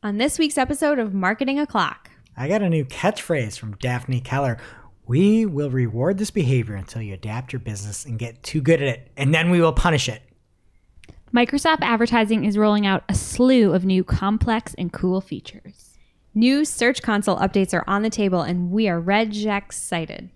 On this week's episode of Marketing O'Clock, I got a new catchphrase from Daphne Keller. We will reward this behavior until you adapt your business and get too good at it, and then we will punish it. Microsoft Advertising is rolling out a slew of new complex and cool features. new Search Console updates are on the table, and we are regex excited.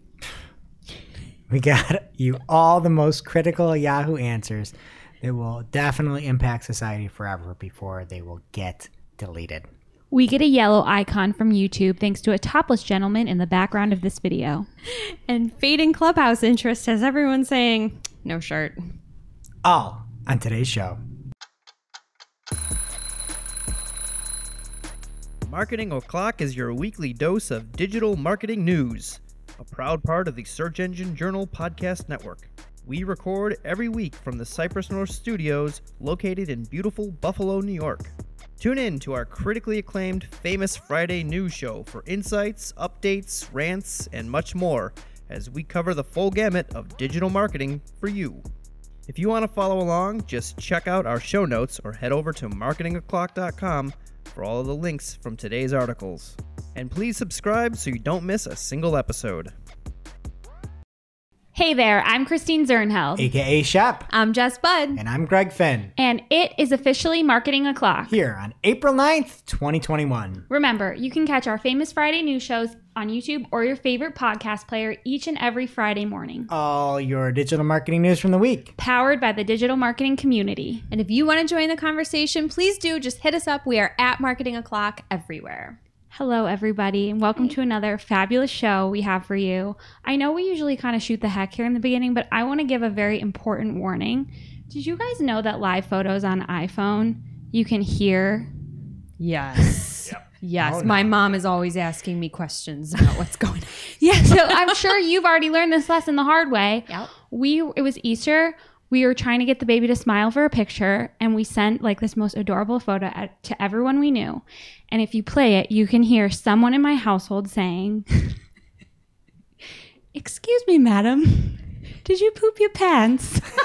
We got you all the most critical Yahoo answers that will definitely impact society forever before they will get deleted. We get a yellow icon from YouTube thanks to a topless gentleman in the background of this video. And fading Clubhouse interest has everyone saying, no shirt. All on today's show. Marketing O'Clock is your weekly dose of digital marketing news, a proud part of the Search Engine Journal Podcast Network. We record every week from the Cypress North Studios located in beautiful Buffalo, New York. Tune in to our critically acclaimed Famous Friday news show for insights, updates, rants, and much more as we cover the full gamut of digital marketing for you. If you want to follow along, just check out our show notes or head over to marketingoclock.com for all of the links from today's articles. And please subscribe so you don't miss a single episode. Hey there, I'm Christine Zirnheld, AKA Shep. I'm Jess Budd. And I'm Greg Finn. and it is officially Marketing O'Clock. Here on April 9th, 2021. Remember, you can catch our Famous Friday news shows on YouTube or your favorite podcast player each and every Friday morning. All your digital marketing news from the week. Powered by the digital marketing community. And if you want to join the conversation, please do just hit us up. We are at Marketing O'Clock everywhere. Hello, everybody, and welcome to another fabulous show we have for you. I know we usually kind of shoot the heck here in the beginning, but I want to give a very important warning. Did you guys know that live photos on iPhone you can hear? Yes. Yes. Oh, no. My mom is always asking me questions about what's going on. Yeah, so I'm sure you've already learned this lesson the hard way. Yep. We it was Easter. We were trying to get the baby to smile for a picture, and we sent like this most adorable photo at, to everyone we knew. And if you play it, you can hear someone in my household saying, "Excuse me, madam, did you poop your pants?"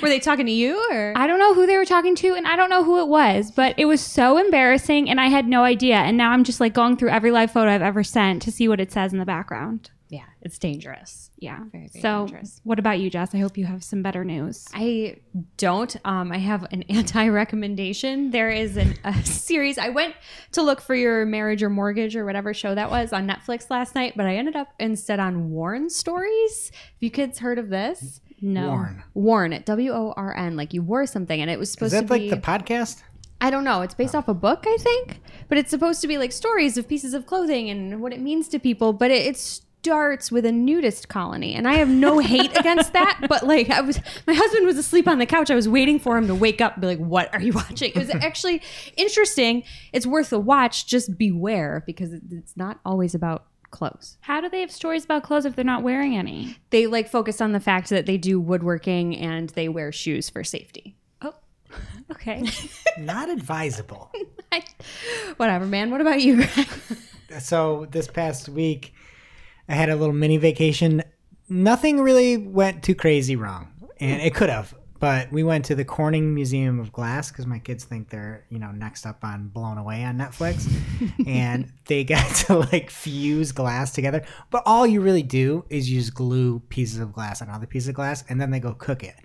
Were they talking to you or? I don't know who they were talking to, and I don't know who it was, but it was so embarrassing, and I had no idea. And now I'm just like going through every live photo I've ever sent to see what it says in the background. Yeah, it's dangerous. Yeah. Very, very so, dangerous. what about you, Jess? I hope you have some better news. I don't. Um, I have an anti recommendation. There is an, a series. I went to look for your marriage or mortgage or whatever show that was on Netflix last night, but I ended up instead on Worn Stories. Have you kids heard of this? No. Worn. Worn, W O R N, like you wore something, and it was Is supposed that to like be. the podcast? I don't know. It's based off a book, I think, but it's supposed to be like stories of pieces of clothing and what it means to people. But it, it starts with a nudist colony, and I have no hate against that. But like, I was, my husband was asleep on the couch. I was waiting for him to wake up and be like, "What are you watching?" It was actually interesting. It's worth a watch. Just beware because it's not always about clothes. How do they have stories about clothes if they're not wearing any? They like focus on the fact that they do woodworking and they wear shoes for safety. Oh, okay. Not advisable. Whatever, man. What about you? so this past week i had a little mini vacation. Nothing really went too crazy wrong. And it could have but we went to the corning museum of glass because my kids think they're you know next up on blown away on netflix. And they got to like fuse glass together. But all you really do is use glue pieces of glass on other pieces of glass and then they go cook it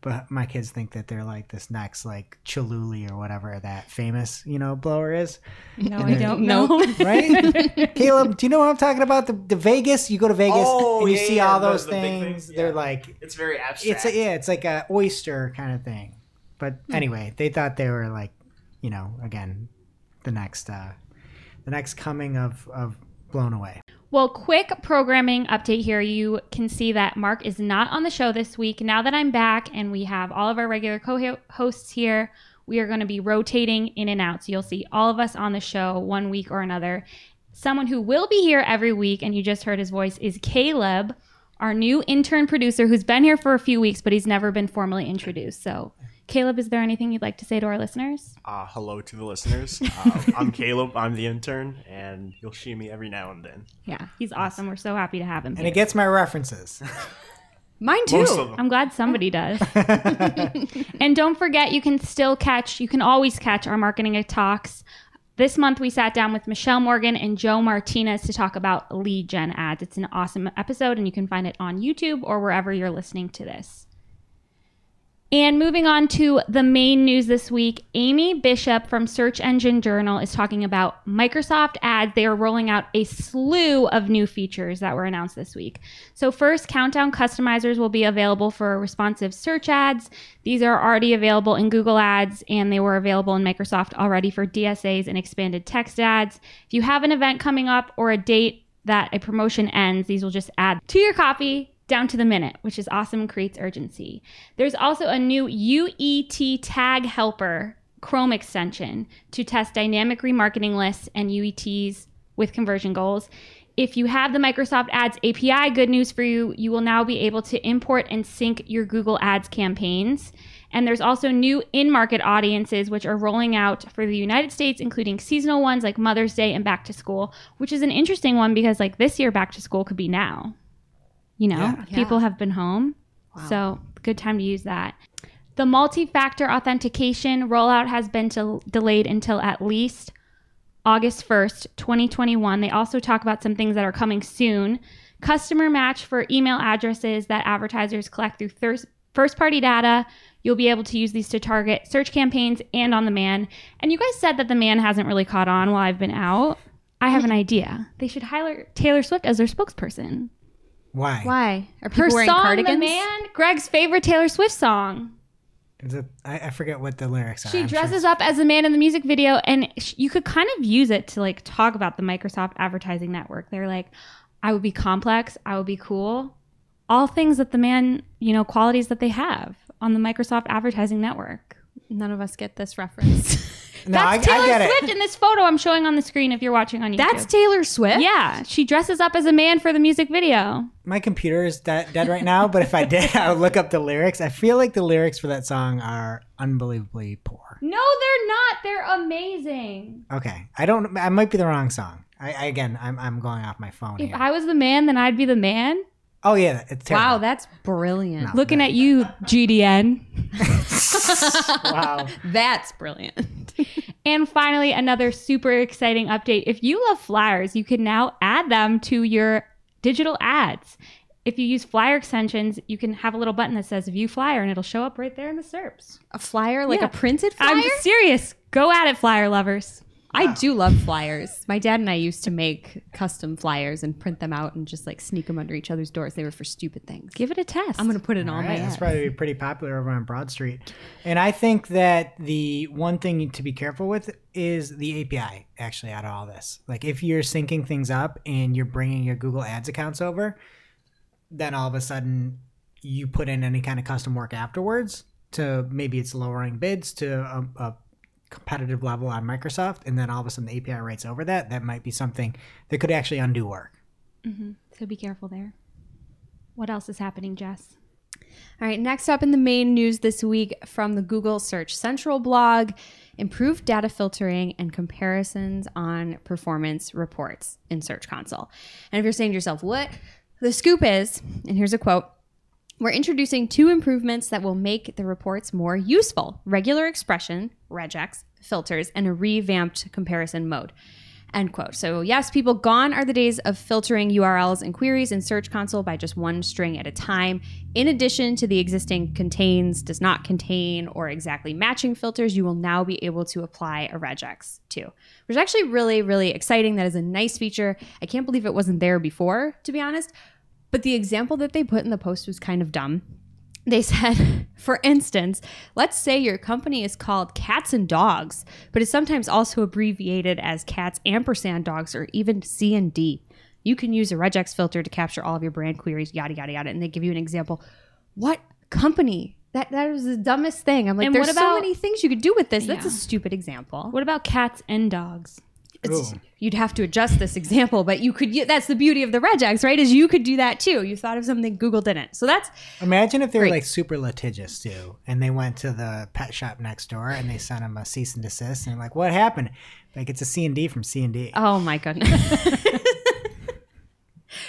but my kids think that they're like this next like Chihuly or whatever that famous you know blower is No, And I don't know. right? Caleb, do you know what I'm talking about? The, the Vegas. You go to Vegas Oh, and you yeah, see yeah, all those the big things. things, They're like It's very abstract. it's a, yeah, it's like a oyster kind of thing. But Hmm. anyway, they thought they were like, you know, again, the next uh the next coming of of blown away. Well, quick programming update here. You can see that Mark is not on the show this week. Now that I'm back and we have all of our regular co hosts here, we are going to be rotating in and out. So you'll see all of us on the show one week or another. Someone who will be here every week, and you just heard his voice, is Caleb, our new intern producer who's been here for a few weeks, but he's never been formally introduced. So, Caleb, is there anything you'd like to say to our listeners? Uh, hello to the listeners. Uh, I'm Caleb. I'm the intern, and you'll see me every now and then. Yeah, he's awesome. We're so happy to have him And here. it gets my references. Mine too. Most of them. I'm glad somebody does. and don't forget, you can still catch, you can always catch our marketing talks. This month, we sat down with Michelle Morgan and Joe Martinez to talk about lead gen ads. It's an awesome episode, and you can find it on YouTube or wherever you're listening to this. And moving on to the main news this week, Amy Bishop from Search Engine Journal is talking about Microsoft ads. They are rolling out a slew of new features that were announced this week. So, first, Countdown customizers will be available for responsive search ads. These are already available in Google Ads, and they were available in Microsoft already for DSAs and expanded text ads. If you have an event coming up or a date that a promotion ends, these will just add to your copy down to the minute, which is awesome and creates urgency. There's also a new UET tag helper Chrome extension to test dynamic remarketing lists and UETs with conversion goals. If you have the Microsoft Ads API, good news for you, you will now be able to import and sync your Google Ads campaigns. And there's also new in market audiences, which are rolling out for the United States, including seasonal ones like Mother's Day and back to school, which is an interesting one because, like, this year, back to school could be now. You know, Yeah. people have been home. So, good time to use that. The multi factor authentication rollout has been to, delayed until at least August 1st, 2021. They also talk about some things that are coming soon. Customer match for email addresses that advertisers collect through thir- first party data. You'll be able to use these to target search campaigns and on the man. And you guys said that the man hasn't really caught on while I've been out. I have an idea. They should hire Taylor Swift as their spokesperson. Why? Why are people Her wearing song, cardigans? The Man, Greg's favorite Taylor Swift song. Is it, I, I forget what the lyrics are. She I'm sure dresses up as a man in the music video, and sh- you could kind of use it to like talk about the Microsoft Advertising Network. They're like, I would be complex, I would be cool, all things that the man, you know, qualities that they have on the Microsoft Advertising Network. None of us get this reference. No, That's I, Taylor I get Swift it. in this photo I'm showing on the screen if you're watching on YouTube. That's Taylor Swift. yeah, she dresses up as a man for the music video. My computer is de- dead right now, but if I did, I would look up the lyrics. I feel like the lyrics for that song are unbelievably poor. No, they're not. They're amazing. Okay, I don't. I might be the wrong song. I, I again, I'm I'm going off my phone If here. I was the man, then I'd be the man. Oh yeah, it's terrible. Wow, that's brilliant. No. Looking at you, GDN. wow. That's brilliant. And finally, another super exciting update. If you love flyers, you can now add them to your digital ads. If you use flyer extensions, you can have a little button that says view flyer and it'll show up right there in the SERPs. A flyer, like Yeah. a printed flyer. I'm serious. Go at it, flyer lovers. I do love flyers. My dad and I used to make custom flyers and print them out and just like sneak them under each other's doors. They were for stupid things. Give it a test. I'm gonna put it on All my that's ads. probably pretty popular over on Broad Street. And I think that the one thing to be careful with is the API, actually, out of all this. Like, if you're syncing things up and you're bringing your Google Ads accounts over, then all of a sudden you put in any kind of custom work afterwards to maybe it's lowering bids to a, a competitive level on Microsoft, and then all of a sudden the API writes over that. That might be something that could actually undo work. Mm-hmm. so be careful there. What else is happening, Jess? All right, next up in the main news this week from the Google Search Central blog improved data filtering and comparisons on performance reports in Search Console. And if you're saying to yourself, what? The scoop is, and here's a quote we're introducing two improvements that will make the reports more useful regular expression, regex, filters, and a revamped comparison mode. End quote. So, yes, people, gone are the days of filtering URLs and queries in Search Console by just one string at a time. In addition to the existing contains, does not contain, or exactly matching filters, you will now be able to apply a regex too, which is actually really, really exciting. That is a nice feature. I can't believe it wasn't there before, to be honest. But the example that they put in the post was kind of dumb. They said, for instance, let's say your company is called Cats and Dogs, but is sometimes also abbreviated as Cats ampersand Dogs or even C and D. You can use a regex filter to capture all of your brand queries, yada yada yada, and they give you an example. What company? That that was the dumbest thing. I'm like, And there's what so about- many things you could do with this. That's a stupid example. What about cats and dogs? It's, you'd have to adjust this example, but you could. That's the beauty of the regex, right? Is you could do that too. You thought of something Google didn't. So that's Imagine if they were Great. like super litigious too, and they went to the pet shop next door and they sent them a cease and desist, and like, what happened? Like it's a C and D from C and D. Oh my goodness.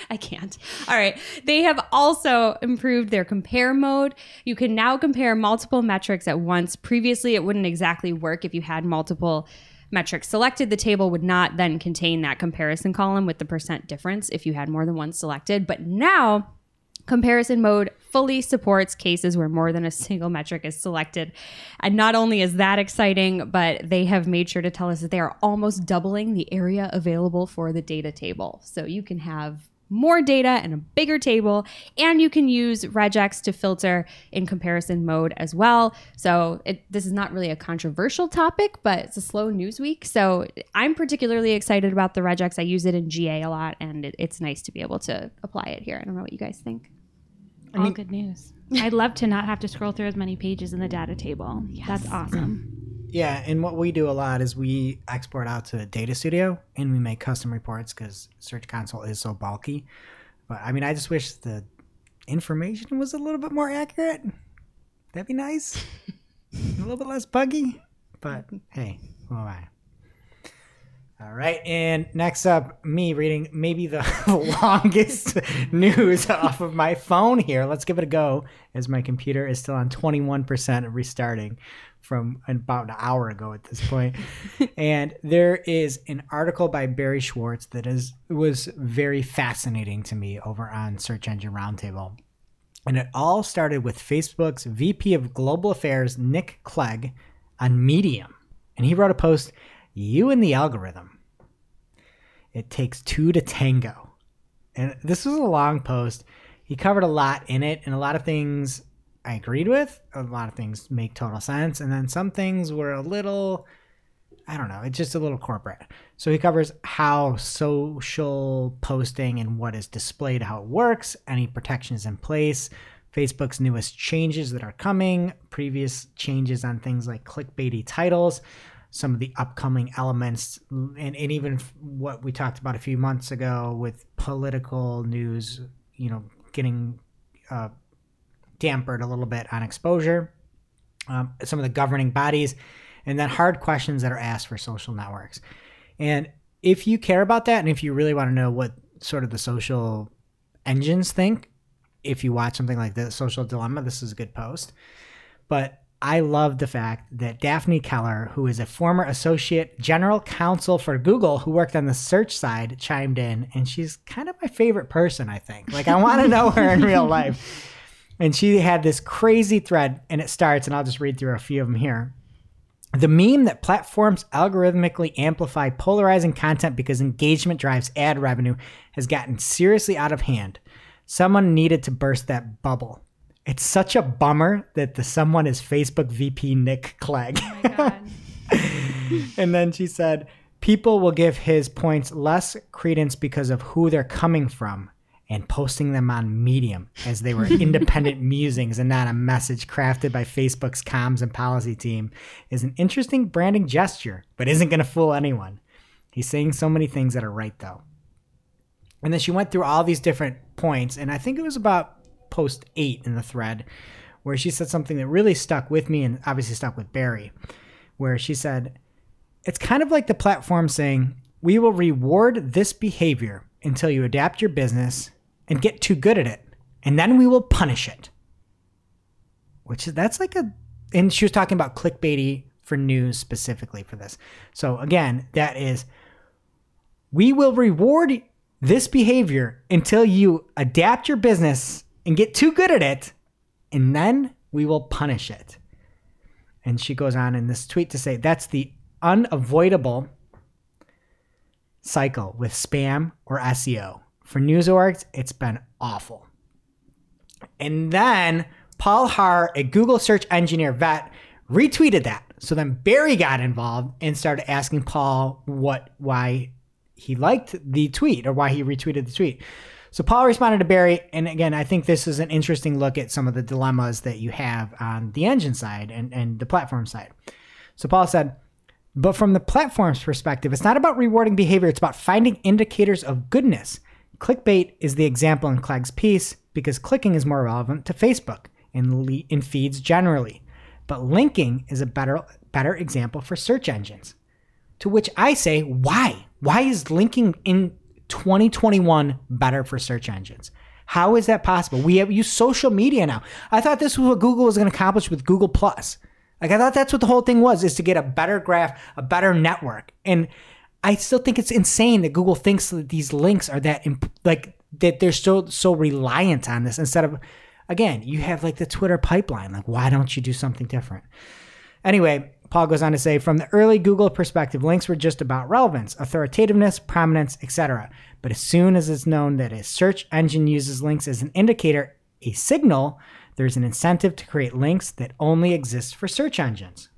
I can't. All right. They have also improved their compare mode. You can now compare multiple metrics at once. Previously, it wouldn't exactly work if you had multiple metrics selected. The table would not then contain that comparison column with the percent difference if you had more than one selected. But now, Comparison mode fully supports cases where more than a single metric is selected. And not only is that exciting, but they have made sure to tell us that they are almost doubling the area available for the data table. So you can have more data and a bigger table, and you can use regex to filter in comparison mode as well. So it, this is not really a controversial topic, but it's a slow news week. So I'm particularly excited about the regex. I use it in GA a lot, and it, it's nice to be able to apply it here. I don't know what you guys think. All good news. I'd love to not have to scroll through as many pages in the data table. That's awesome. Yeah, and what we do a lot is we export out to Data Studio and we make custom reports because Search Console is so bulky. But I mean, I just wish the information was a little bit more accurate. That'd be nice. a little bit less buggy. But hey, who am I? All right, and next up, me reading maybe the longest news off of my phone here. Let's give it a go as my computer is still on 21% of restarting from about an hour ago at this point. and there is an article by Barry Schwartz that is was very fascinating to me over on Search Engine Roundtable. And it all started with Facebook's VP of Global Affairs, Nick Clegg, on Medium. And he wrote a post, You and the Algorithm. It takes two to tango. And this was a long post. He covered a lot in it, and a lot of things I agreed with. A lot of things make total sense. And then some things were a little, I don't know, it's just a little corporate. So he covers how social posting and what is displayed, how it works, any protections in place, Facebook's newest changes that are coming, previous changes on things like clickbaity titles, some of the upcoming elements, and, and even what we talked about a few months ago with political news, you know, getting uh, dampered a little bit on exposure, um, some of the governing bodies, and then hard questions that are asked for social networks. And if you care about that, and if you really want to know what sort of the social engines think, if you watch something like the Social Dilemma, this is a good post. But I love the fact that Daphne Keller, who is a former associate general counsel for Google who worked on the search side, chimed in. And she's kind of my favorite person, I think. Like, I want to know her in real life. And she had this crazy thread, and it starts, and I'll just read through a few of them here. The meme that platforms algorithmically amplify polarizing content because engagement drives ad revenue has gotten seriously out of hand. Someone needed to burst that bubble. It's such a bummer that the someone is Facebook VP Nick Clegg. Oh and then she said, People will give his points less credence because of who they're coming from and posting them on Medium as they were independent musings and not a message crafted by Facebook's comms and policy team is an interesting branding gesture, but isn't going to fool anyone. He's saying so many things that are right, though. And then she went through all these different points, and I think it was about post eight in the thread where she said something that really stuck with me and obviously stuck with Barry, where she said, It's kind of like the platform saying, We will reward this behavior until you adapt your business and get too good at it, and then we will punish it. Which is that's like a and she was talking about clickbaity for news specifically for this. So again, that is we will reward this behavior until you adapt your business and get too good at it, and then we will punish it. And she goes on in this tweet to say that's the unavoidable cycle with spam or SEO. For news orgs, it's been awful. And then Paul Haahr, a Google search engineer vet, retweeted that. So then Barry got involved and started asking Paul what why he liked the tweet or why he retweeted the tweet. So Paul responded to Barry, and again, I think this is an interesting look at some of the dilemmas that you have on the engine side and, and the platform side. So Paul said, but from the platform's perspective, it's not about rewarding behavior, it's about finding indicators of goodness. Clickbait is the example in Clegg's piece because clicking is more relevant to Facebook and in feeds generally. But linking is a better better example for search engines. To which I say, why? Why is linking in 2021 better for search engines. How is that possible? We have used social media now. I thought this was what Google was going to accomplish with Google Plus. Like I thought that's what the whole thing was, is to get a better graph, a better network. And I still think it's insane that Google thinks that these links are that imp- like that they're so so reliant on this instead of again, you have like the Twitter pipeline. Like why don't you do something different? Anyway, Paul goes on to say from the early Google perspective, links were just about relevance, authoritativeness, prominence, etc. But as soon as it's known that a search engine uses links as an indicator, a signal, there's an incentive to create links that only exist for search engines.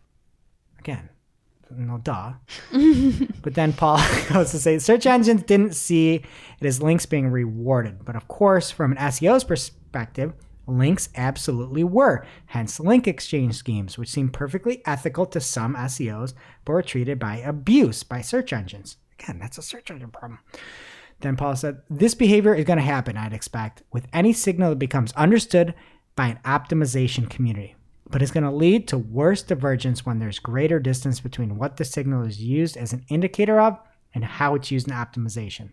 Again, no duh. but then Paul goes to say search engines didn't see it as links being rewarded. But of course, from an SEO's perspective, links absolutely were. Hence, link exchange schemes, which seem perfectly ethical to some SEOs, but were treated by abuse by search engines. Again, that's a search engine problem. Then Paul said, This behavior is going to happen, I'd expect, with any signal that becomes understood by an optimization community. But it's going to lead to worse divergence when there's greater distance between what the signal is used as an indicator of and how it's used in optimization.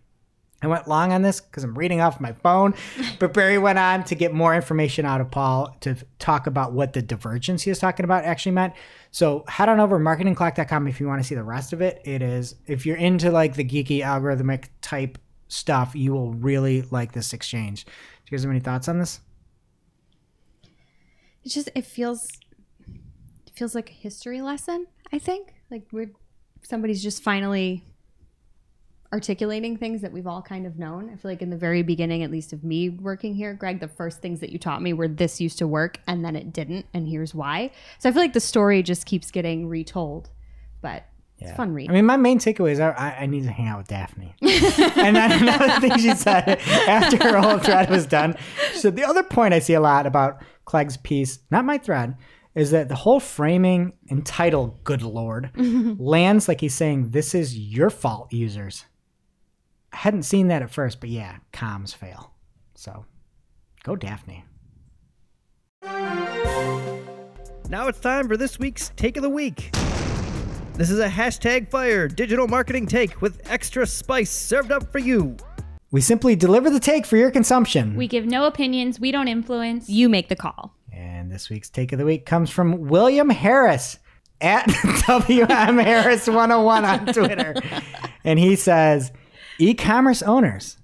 I went long on this because I'm reading off my phone, but Barry went on to get more information out of Paul to talk about what the divergence he was talking about actually meant. So head on over marketingclock.com if you want to see the rest of it. It is, if you're into like the geeky algorithmic type stuff, you will really like this exchange. Do you guys have any thoughts on this? It just it feels it feels like a history lesson, I think. Like we're somebody's just finally articulating things that we've all kind of known. I feel like in the very beginning, at least of me working here, Greg, the first things that you taught me were this used to work and then it didn't, and here's why. So I feel like the story just keeps getting retold. But it's a fun read. I mean, my main takeaway is I, I- I need to hang out with Daphne. and then another thing she said after her whole thread was done, she said, The other point I see a lot about Clegg's piece, not my thread, is that the whole framing and title, Good Lord, lands like he's saying, This is your fault, users. I hadn't seen that at first, but yeah, comms fail. So go, Daphne. Now it's time for this week's Take of the Week. This is a hashtag fire digital marketing take with extra spice served up for you. We simply deliver the take for your consumption. We give no opinions. We don't influence. you make the call. And this week's take of the week comes from William Harris at WM Harris 101 on Twitter. and he says, e commerce owners,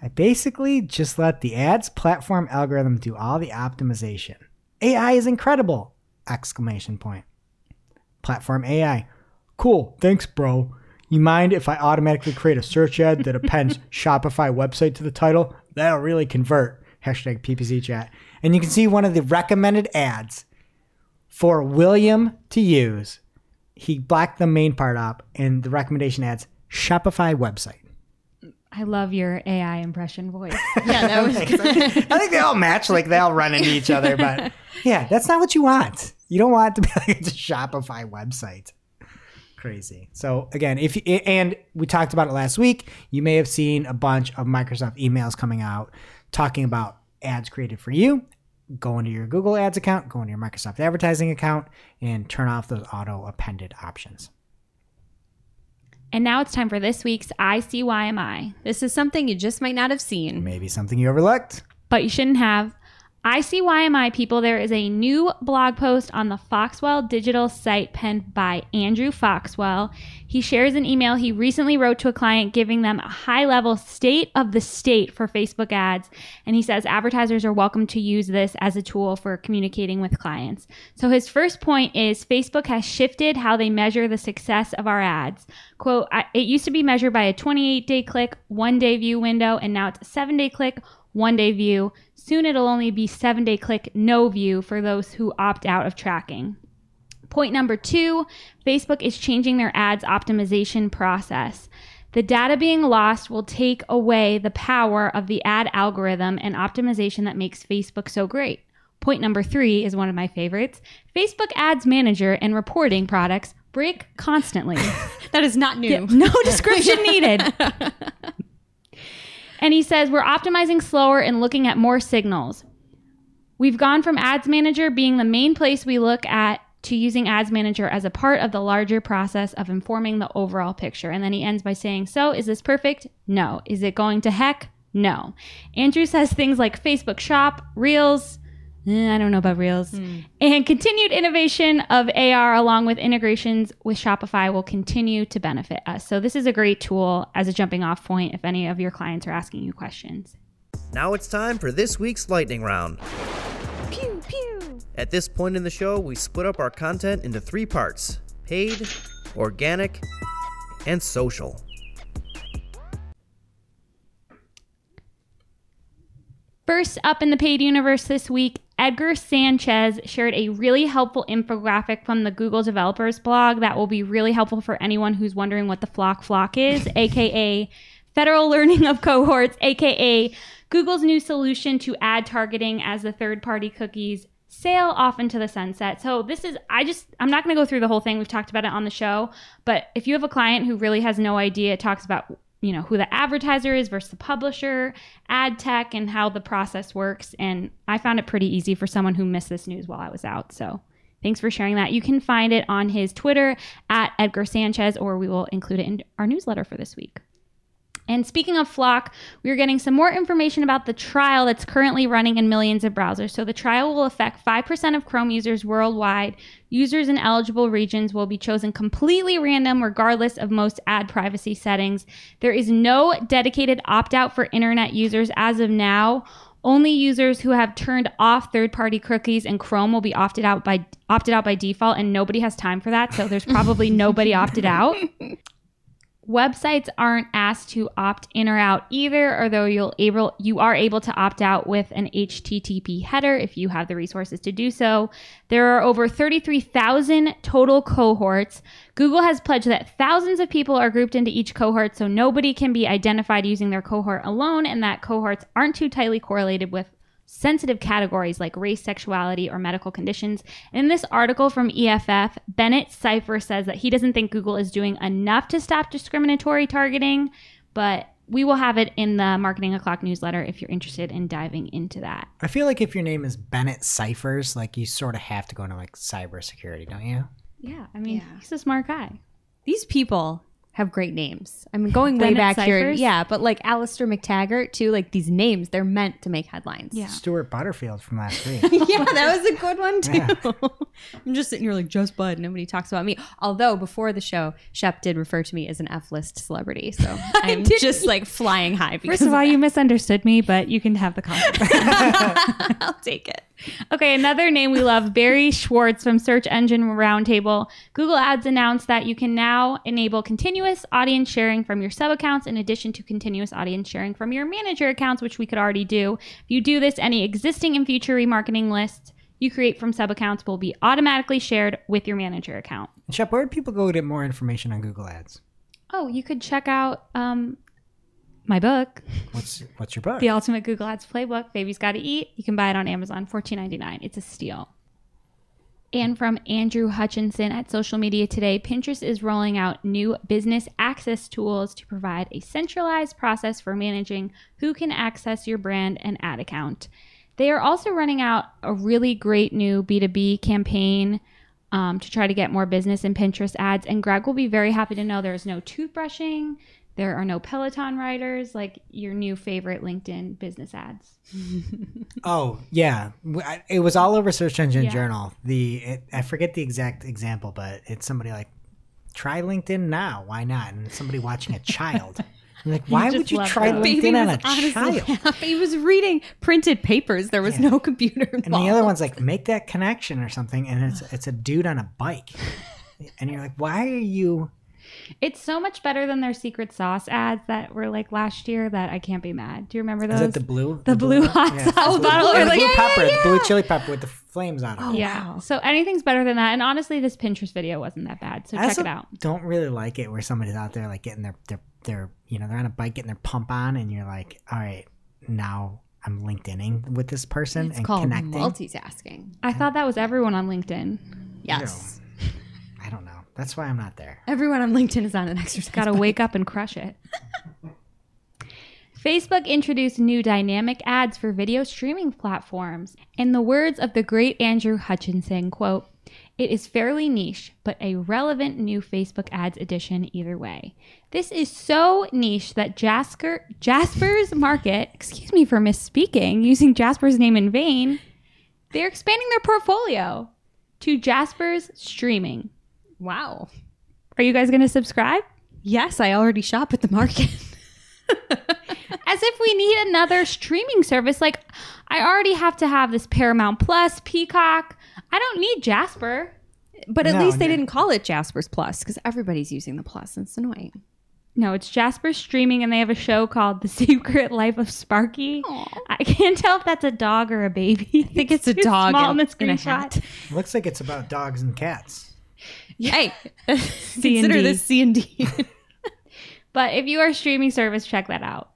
I basically just let the ads platform algorithm do all the optimization. AI is incredible! Exclamation point. Platform AI. Cool, thanks, bro. You mind if I automatically create a search ad that appends Shopify website to the title? That'll really convert. Hashtag PPC chat. And you can see one of the recommended ads for William to use. He blacked the main part up, and the recommendation adds Shopify website. I love your AI impression voice. Yeah, that was I think they all match, like they all run into each other, but yeah, that's not what you want. You don't want it to be like it's a Shopify website. Crazy. So again, if you, and we talked about it last week, you may have seen a bunch of Microsoft emails coming out talking about ads created for you. Go into your Google Ads account, go into your Microsoft advertising account, and turn off those auto appended options. and now it's time for this week's ICYMI. this is something you just might not have seen. Maybe something you overlooked. but you shouldn't have. ICYMI people, there is a new blog post on the Foxwell digital site penned by Andrew Foxwell. He shares an email he recently wrote to a client giving them a high level state of the state for Facebook ads. And he says advertisers are welcome to use this as a tool for communicating with clients. So his first point is Facebook has shifted how they measure the success of our ads. Quote, it used to be measured by a 28 day click, one day view window, and now it's a seven day click, one day view. Soon it'll only be seven day click, no view for those who opt out of tracking. Point number two Facebook is changing their ads optimization process. The data being lost will take away the power of the ad algorithm and optimization that makes Facebook so great. Point number three is one of my favorites Facebook Ads Manager and reporting products break constantly. That is not new. no description needed. and he says we're optimizing slower and looking at more signals. We've gone from Ads Manager being the main place we look at to using Ads Manager as a part of the larger process of informing the overall picture. And then he ends by saying, So, is this perfect? No. Is it going to heck? No. Andrew says things like Facebook Shop, Reels, eh, I don't know about Reels, and continued innovation of AR along with integrations with Shopify will continue to benefit us. So, this is a great tool as a jumping off point if any of your clients are asking you questions. Now it's time for this week's lightning round. Pew pew. At this point in the show, we split up our content into three parts paid, organic, and social. First up in the paid universe this week, Edgar Sanchez shared a really helpful infographic from the Google Developers blog that will be really helpful for anyone who's wondering what the flock flock is, aka Federal Learning of Cohorts, aka Google's new solution to ad targeting as the third party cookies sail off into the sunset. So this is I just I'm not going to go through the whole thing. We've talked about it on the show, but if you have a client who really has no idea, it talks about you know who the advertiser is versus the publisher, ad tech and how the process works and I found it pretty easy for someone who missed this news while I was out. So Thanks for sharing that. You can find it on his Twitter at Edgar Sanchez, or we will include it in our newsletter for this week. And speaking of FLoC, we are getting some more information about the trial that's currently running in millions of browsers. So the trial will affect 5% of Chrome users worldwide. Users in eligible regions will be chosen completely random, regardless of most ad privacy settings. There is no dedicated opt out for internet users as of now. Only users who have turned off third-party cookies and Chrome will be opted out by opted out by default, and nobody has time for that. So there's probably nobody opted out. Websites aren't asked to opt in or out either, although you'll able you are able to opt out with an HTTP header if you have the resources to do so. There are over 33,000 total cohorts. Google has pledged that thousands of people are grouped into each cohort, so nobody can be identified using their cohort alone, and that cohorts aren't too tightly correlated with sensitive categories like race, sexuality, or medical conditions. In this article from EFF, Bennett Cyphers says that he doesn't think Google is doing enough to stop discriminatory targeting, but we will have it in the Marketing O'Clock newsletter if you're interested in diving into that. I feel like if your name is Bennett Cyphers, like you sort of have to go into like cybersecurity, don't you? Yeah, I mean, Yeah. he's a smart guy. These people have great names. I mean, going way Bennett back here, yeah, but like Alastair Mactaggart too. Like these names, they're meant to make headlines. Yeah. Stewart Butterfield from last week. yeah, that was a good one too. Yeah. I'm just sitting here like just Bud. Nobody talks about me. Although before the show, Shep did refer to me as an F-list celebrity, so I'm just like flying high. First of all, you misunderstood me, but you can have the compliment. I'll take it. Okay, another name we love, Barry Schwartz from Search Engine Roundtable. Google Ads announced that you can now enable continuous audience sharing from your sub accounts in addition to continuous audience sharing from your manager accounts, which we could already do. If you do this, any existing and future remarketing lists you create from sub accounts will be automatically shared with your manager account. Shep, where do people go to get more information on Google Ads? Oh, you could check out um, my book, What's what's your book? The Ultimate Google Ads Playbook, Baby's Gotta Eat. You can buy it on Amazon, $14.99. It's a steal. And from Andrew Hutchinson at Social Media Today, Pinterest is rolling out new business access tools to provide a centralized process for managing who can access your brand and ad account. They are also running out a really great new B2B campaign um, to try to get more business in Pinterest ads. And Greg will be very happy to know there's no toothbrushing, there are no Peloton riders, like your new favorite LinkedIn business ads. Oh yeah, it was all over Search Engine Yeah. Journal. The it, I forget the exact example, but it's somebody like, try LinkedIn now. Why not? And somebody watching a child. I'm like, why just would you try that. LinkedIn on a honestly child? happy. He was reading printed papers. There was Yeah. no computer involved. And the other one's like, make that connection or something, and it's it's a dude on a bike, and you're like, why are you? It's so much better than their secret sauce ads that were like last year that I can't be mad. Do you remember those? Is it the blue? The blue hot Yeah, sauce the bottle, blue- the like- blue Yeah, pepper, yeah, the blue chili pepper with the flames on it. Oh, yeah. wow. So anything's better than that. And honestly, this Pinterest video wasn't that bad. So I check it out. Don't really like it where somebody's out there like getting their their their you know they're on a bike getting their pump on, and you're like, all right, now I'm LinkedIning with this person it's and called connecting. multitasking. I thought that was everyone on LinkedIn. Yes. I don't know. That's why I'm not there. Everyone on LinkedIn is on an exercise. Got to wake up and crush it. Facebook introduced new dynamic ads for video streaming platforms. In the words of the great Andrew Hutchinson, quote, It is fairly niche, but a relevant new Facebook ads edition either way. This is so niche that Jasper, Jasper's Market, excuse me for misspeaking, using Jasper's name in vain, they're expanding their portfolio to Jasper's Streaming. Wow. Are you guys going to subscribe? Yes, I already shop at the market. As if we need another streaming service. Like, I already have to have this Paramount Plus, Peacock. I don't need Jasper. but at No, least they no. didn't call it Jasper's Plus because everybody's using the Plus. and It's annoying. No, it's Jasper Streaming, and they have a show called The Secret Life of Sparky. I can't tell if that's a dog or a baby. I think it's a dog small in- in the in a screenshot. hat. Looks like it's about dogs and cats. Hey, C and consider this C and D. But if you are a streaming service, check that out.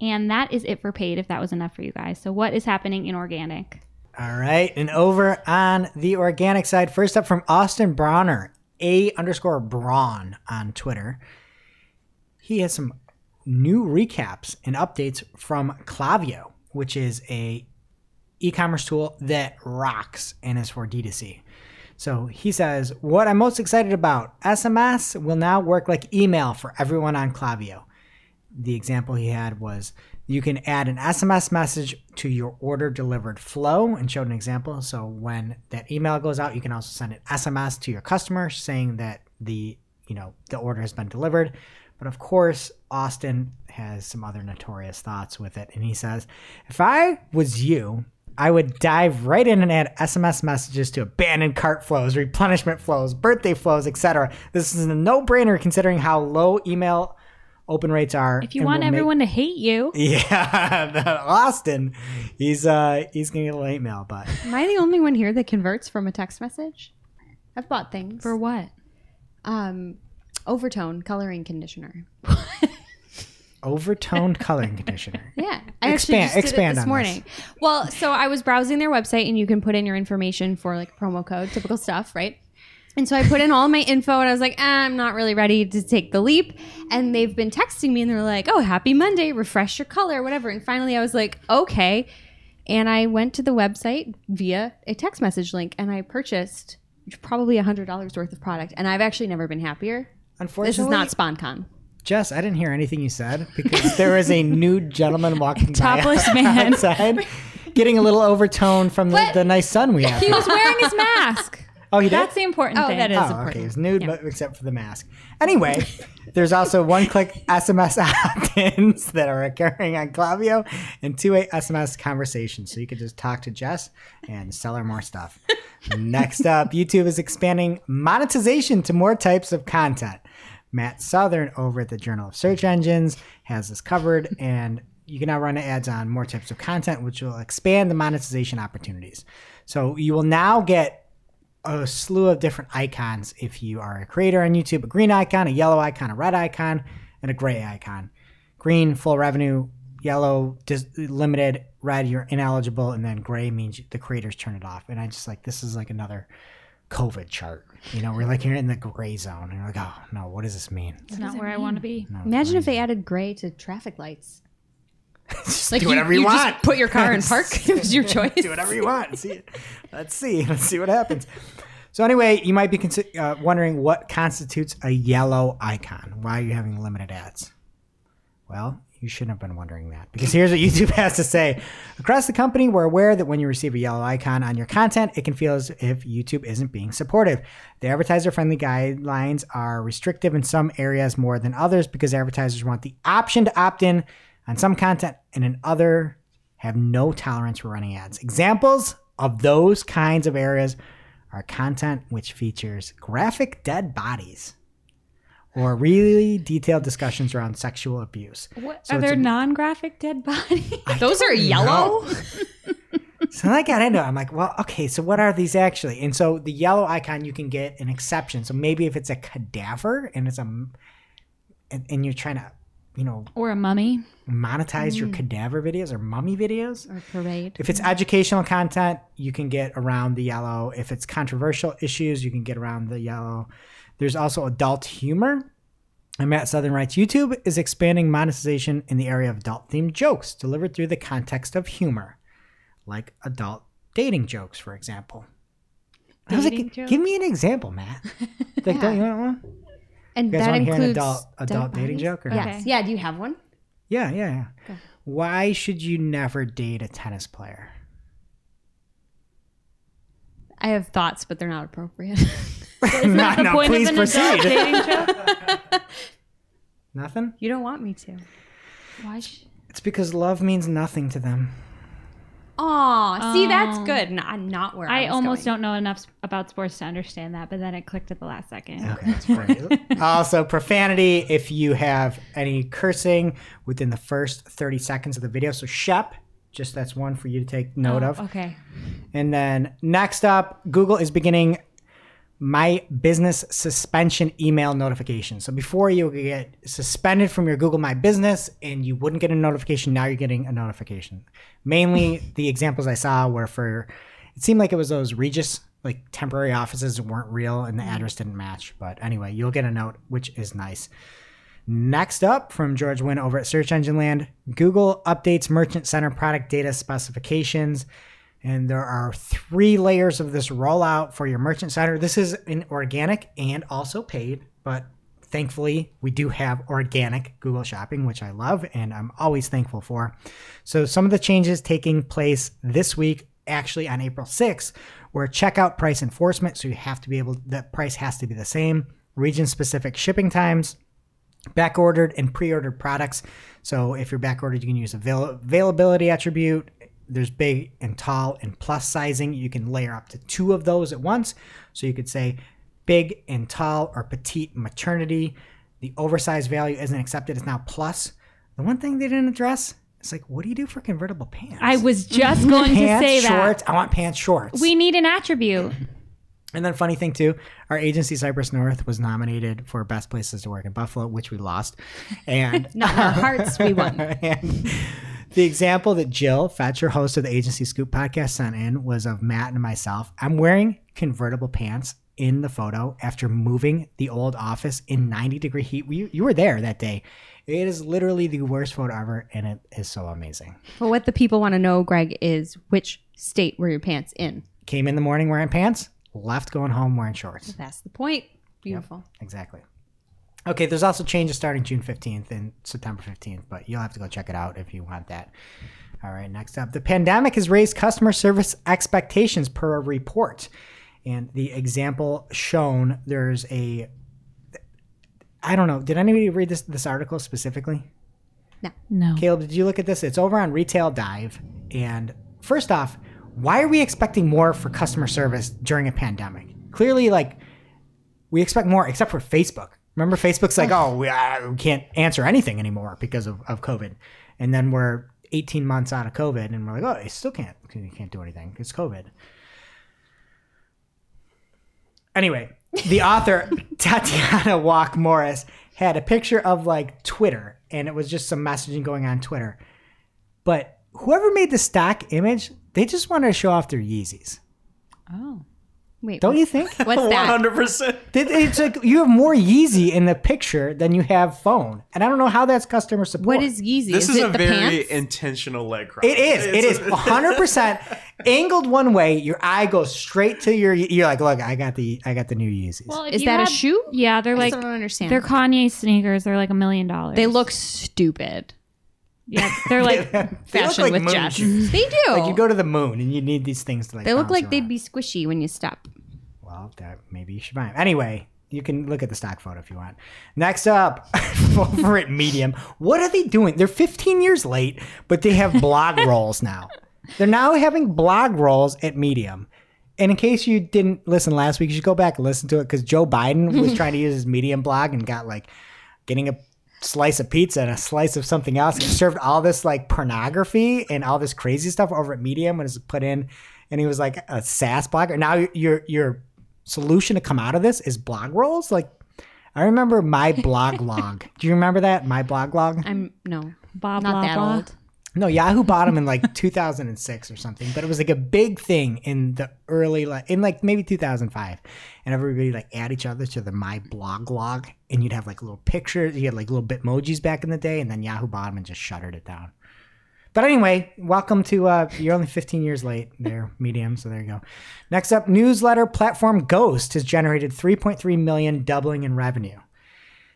And that is it for paid, if that was enough for you guys. So, what is happening in organic? All right. And over on the organic side, first up from Austin Brawner, A underscore Braun on Twitter. He has some new recaps and updates from Klaviyo, which is a e-commerce tool that rocks and is for D2C. So he says, What I'm most excited about, SMS will now work like email for everyone on Klaviyo. The example he had was you can add an SMS message to your order delivered flow and showed an example. So when that email goes out, you can also send an SMS to your customer saying that the you know the order has been delivered. But of course, Austin has some other notorious thoughts with it, and he says, "If I was you, I would dive right in and add SMS messages to abandoned cart flows, replenishment flows, birthday flows, etc. This is a no-brainer considering how low email open rates are. If you and want will make- everyone to hate you, yeah, Austin, he's uh he's gonna get a late mail, but Am I the only one here that converts from a text message? I've bought things. for what? um, overtone coloring conditioner. overtoned coloring conditioner. Yeah, I Expand- actually just did expand it this morning. Well, so I was browsing their website, and you can put in your information for like promo code, typical stuff, right? And so I put in all my info, and I was like, ah, I'm not really ready to take the leap. And they've been texting me, and they're like, Oh, happy Monday, refresh your color, whatever. And finally, I was like, Okay. And I went to the website via a text message link, and I purchased probably a hundred dollars worth of product. And I've actually never been happier. Unfortunately, This is not SponCon. Jess. I didn't hear anything you said because there was a nude gentleman walking Topless by man. outside, getting a little overtone from the, But the nice sun we have. He was wearing his mask. oh, he did. That's the important Oh, thing. that is Oh, important. okay. It's nude, but except for the mask. Anyway, there's also one-click SMS opt-ins that are occurring on Klaviyo and two-way SMS conversations, so you can just talk to Jess and sell her more stuff. Next up, YouTube is expanding monetization to more types of content. Matt Southern over at the Journal of Search Engines has this covered, and you can now run ads on more types of content, which will expand the monetization opportunities. So you will now get a slew of different icons if you are a creator on YouTube a green icon, a yellow icon, a red icon, and a gray icon. Green, full revenue, yellow, dis- limited, red, you're ineligible, and then gray means the creators turn it off. And I just like, this is like another COVID chart. You know, we're like, you're in the gray zone. And you're like, oh, no, what does this mean? It's not where I want to be. No, Imagine if they added gray to traffic lights. just Like do whatever you, just want. put your car in park. it was your choice. do whatever you want. See, let's see. Let's see what happens. So anyway, you might be consi- uh, wondering what constitutes a yellow icon. Why are you having limited ads? Well, you shouldn't have been wondering that because here's what YouTube has to say. Across the company, we're aware that when you receive a yellow icon on your content, it can feel as if YouTube isn't being supportive. The advertiser friendly guidelines are restrictive in some areas more than others because advertisers want the option to opt in on some content and in other have no tolerance for running ads. Examples of those kinds of areas are content which features graphic dead bodies or really detailed discussions around sexual abuse. What, So are there a- non-graphic dead bodies? Those are yellow. So I got into it. I'm like, well, okay, so what are these actually? And so the yellow icon, you can get an exception. So maybe if it's a cadaver and it's a, and, and you're trying to, you know, or a mummy? monetize your mm. cadaver videos or mummy videos. Or parade. If it's educational content, you can get around the yellow. If it's controversial issues, you can get around the yellow. There's also adult humor. And Matt Southern writes YouTube is expanding monetization in the area of adult themed jokes delivered through the context of humor, like adult dating jokes, for example. I was like, dating joke? give me an example, Matt. Like, don't you want one? And You guys that want to hear an includes adult adult dating bodies? joke? Or Yes. Yeah. Do you have one? Yeah, yeah, yeah. Why should you never date a tennis player? I have thoughts, but they're not appropriate. Isn't that the No, point please of an adult proceed. dating joke? Nothing? you don't want me to. Why? Sh- It's because love means nothing to them. Aw, see, that's Oh. good. Not, not where I, I was almost going. don't know enough about sports to understand that, but then it clicked at the last second. Okay, that's great. also, profanity if you have any cursing within the first 30 seconds of the video. So, Shep, just that's one for you to take note Oh, of. Okay. And then next up, Google is beginning my business suspension email notification. So before you get suspended from your Google My Business and you wouldn't get a notification, now you're getting a notification. Mainly the examples I saw were for it seemed like it was those Regis like temporary offices that weren't real and the mm-hmm. address didn't match. But anyway, you'll get a note, which is nice. Next up from George Nguyen over at Search Engine Land, Google updates Merchant Center product data specifications. And there are three layers of this rollout for your Merchant Center. This is in organic and also paid, but thankfully we do have organic Google Shopping, which I love and I'm always thankful for. So some of the changes taking place this week, actually on April 6th, were checkout price enforcement. So you have to be able, the price has to be the same. Region specific shipping times, back ordered and pre ordered products. So if you're back ordered, you can use avail- availability attribute. There's big and tall and plus sizing. You can layer up to two of those at once. So you could say big and tall or petite maternity. The oversized value isn't accepted. It's now plus. The one thing they didn't address it's like, what do you do for convertible pants? I was just going to say that. shorts. I want pants, shorts. We need an attribute. And then funny thing too, our agency Cypress North was nominated for best places to work in Buffalo, which we lost. And Not our hearts, we won. and the example that Jill Fetcher, host of the Agency Scoop podcast, sent in was of Matt and myself. I'm wearing convertible pants in the photo after moving the old office in 90 degree heat. You, you were there that day. It is literally the worst photo ever, and it is so amazing. But what the people want to know, Greg, is which state were your pants in? Came in the morning wearing pants, left going home wearing shorts. That's the point. Beautiful. Exactly. Okay, there's also changes starting June 15th and September 15th, but you'll have to go check it out if you want that. All right, next up. The pandemic has raised customer service expectations per a report. And the example shown, there's a I don't know. Did anybody read this this article specifically? No. No. Caleb, did you look at this? It's over on Retail Dive. And first off, why are we expecting more for customer service during a pandemic? Clearly, like, we expect more, except for Facebook. Remember, Facebook's like, oh, we, uh, we can't answer anything anymore because of, of COVID. And then we're 18 months out of COVID, and we're like, oh, you still can't, you can't do anything. It's COVID. Anyway, the author, Tatiana Walk Morris, had a picture of like Twitter, and it was just some messaging going on Twitter. But whoever made the stock image, they just wanted to show off their Yeezys. Oh. Wait, Don't you think? what's that? 100%. It- It's like you have more Yeezy in the picture than you have phone, and I don't know how that's customer support. What is Yeezy? This is, is, it a the very pants? intentional leg crop. It is. It is It's- 100 percent angled one way. Your eye goes straight to your. You're like, look, I got the, I got the new Yeezys. Well, Is you that a shoe? Yeah, they're I like still don't understand. they're Kanye sneakers. They're like a million dollars. they look stupid. Yeah, they're like Fashion like with moon shoes. They do. Like you go to the moon and you need these things to like. they look bounce like they'd around. be squishy when you step. Well, that maybe you should buy them. Anyway, you can look at the stock photo if you want. Next up, over at Medium, what are they doing? They're 15 years late, but they have blog rolls now. They're now having blog rolls at Medium. And in case you didn't listen last week, you should go back and listen to it because Joe Biden was trying to use his Medium blog and got like getting a slice of pizza and a slice of something else. He served all this like pornography and all this crazy stuff over at Medium when it's put in. And he was like a SaaS blogger. Now your your solution to come out of this is blog rolls. Like I remember my blog log. Do you remember that? My blog log? I'm no, blah not blah that blah. old. No, Yahoo bought them in like 2006 or something, but it was like a big thing in the early, like in like maybe 2005, and everybody like add each other to the my blog log, and you'd have like little pictures. You had like little bitmojis back in the day, and then Yahoo bought them and just shuttered it down. But anyway, welcome to uh, you're only 15 years late there, medium. So there you go. Next up, newsletter platform Ghost has generated 3.3 million, doubling in revenue.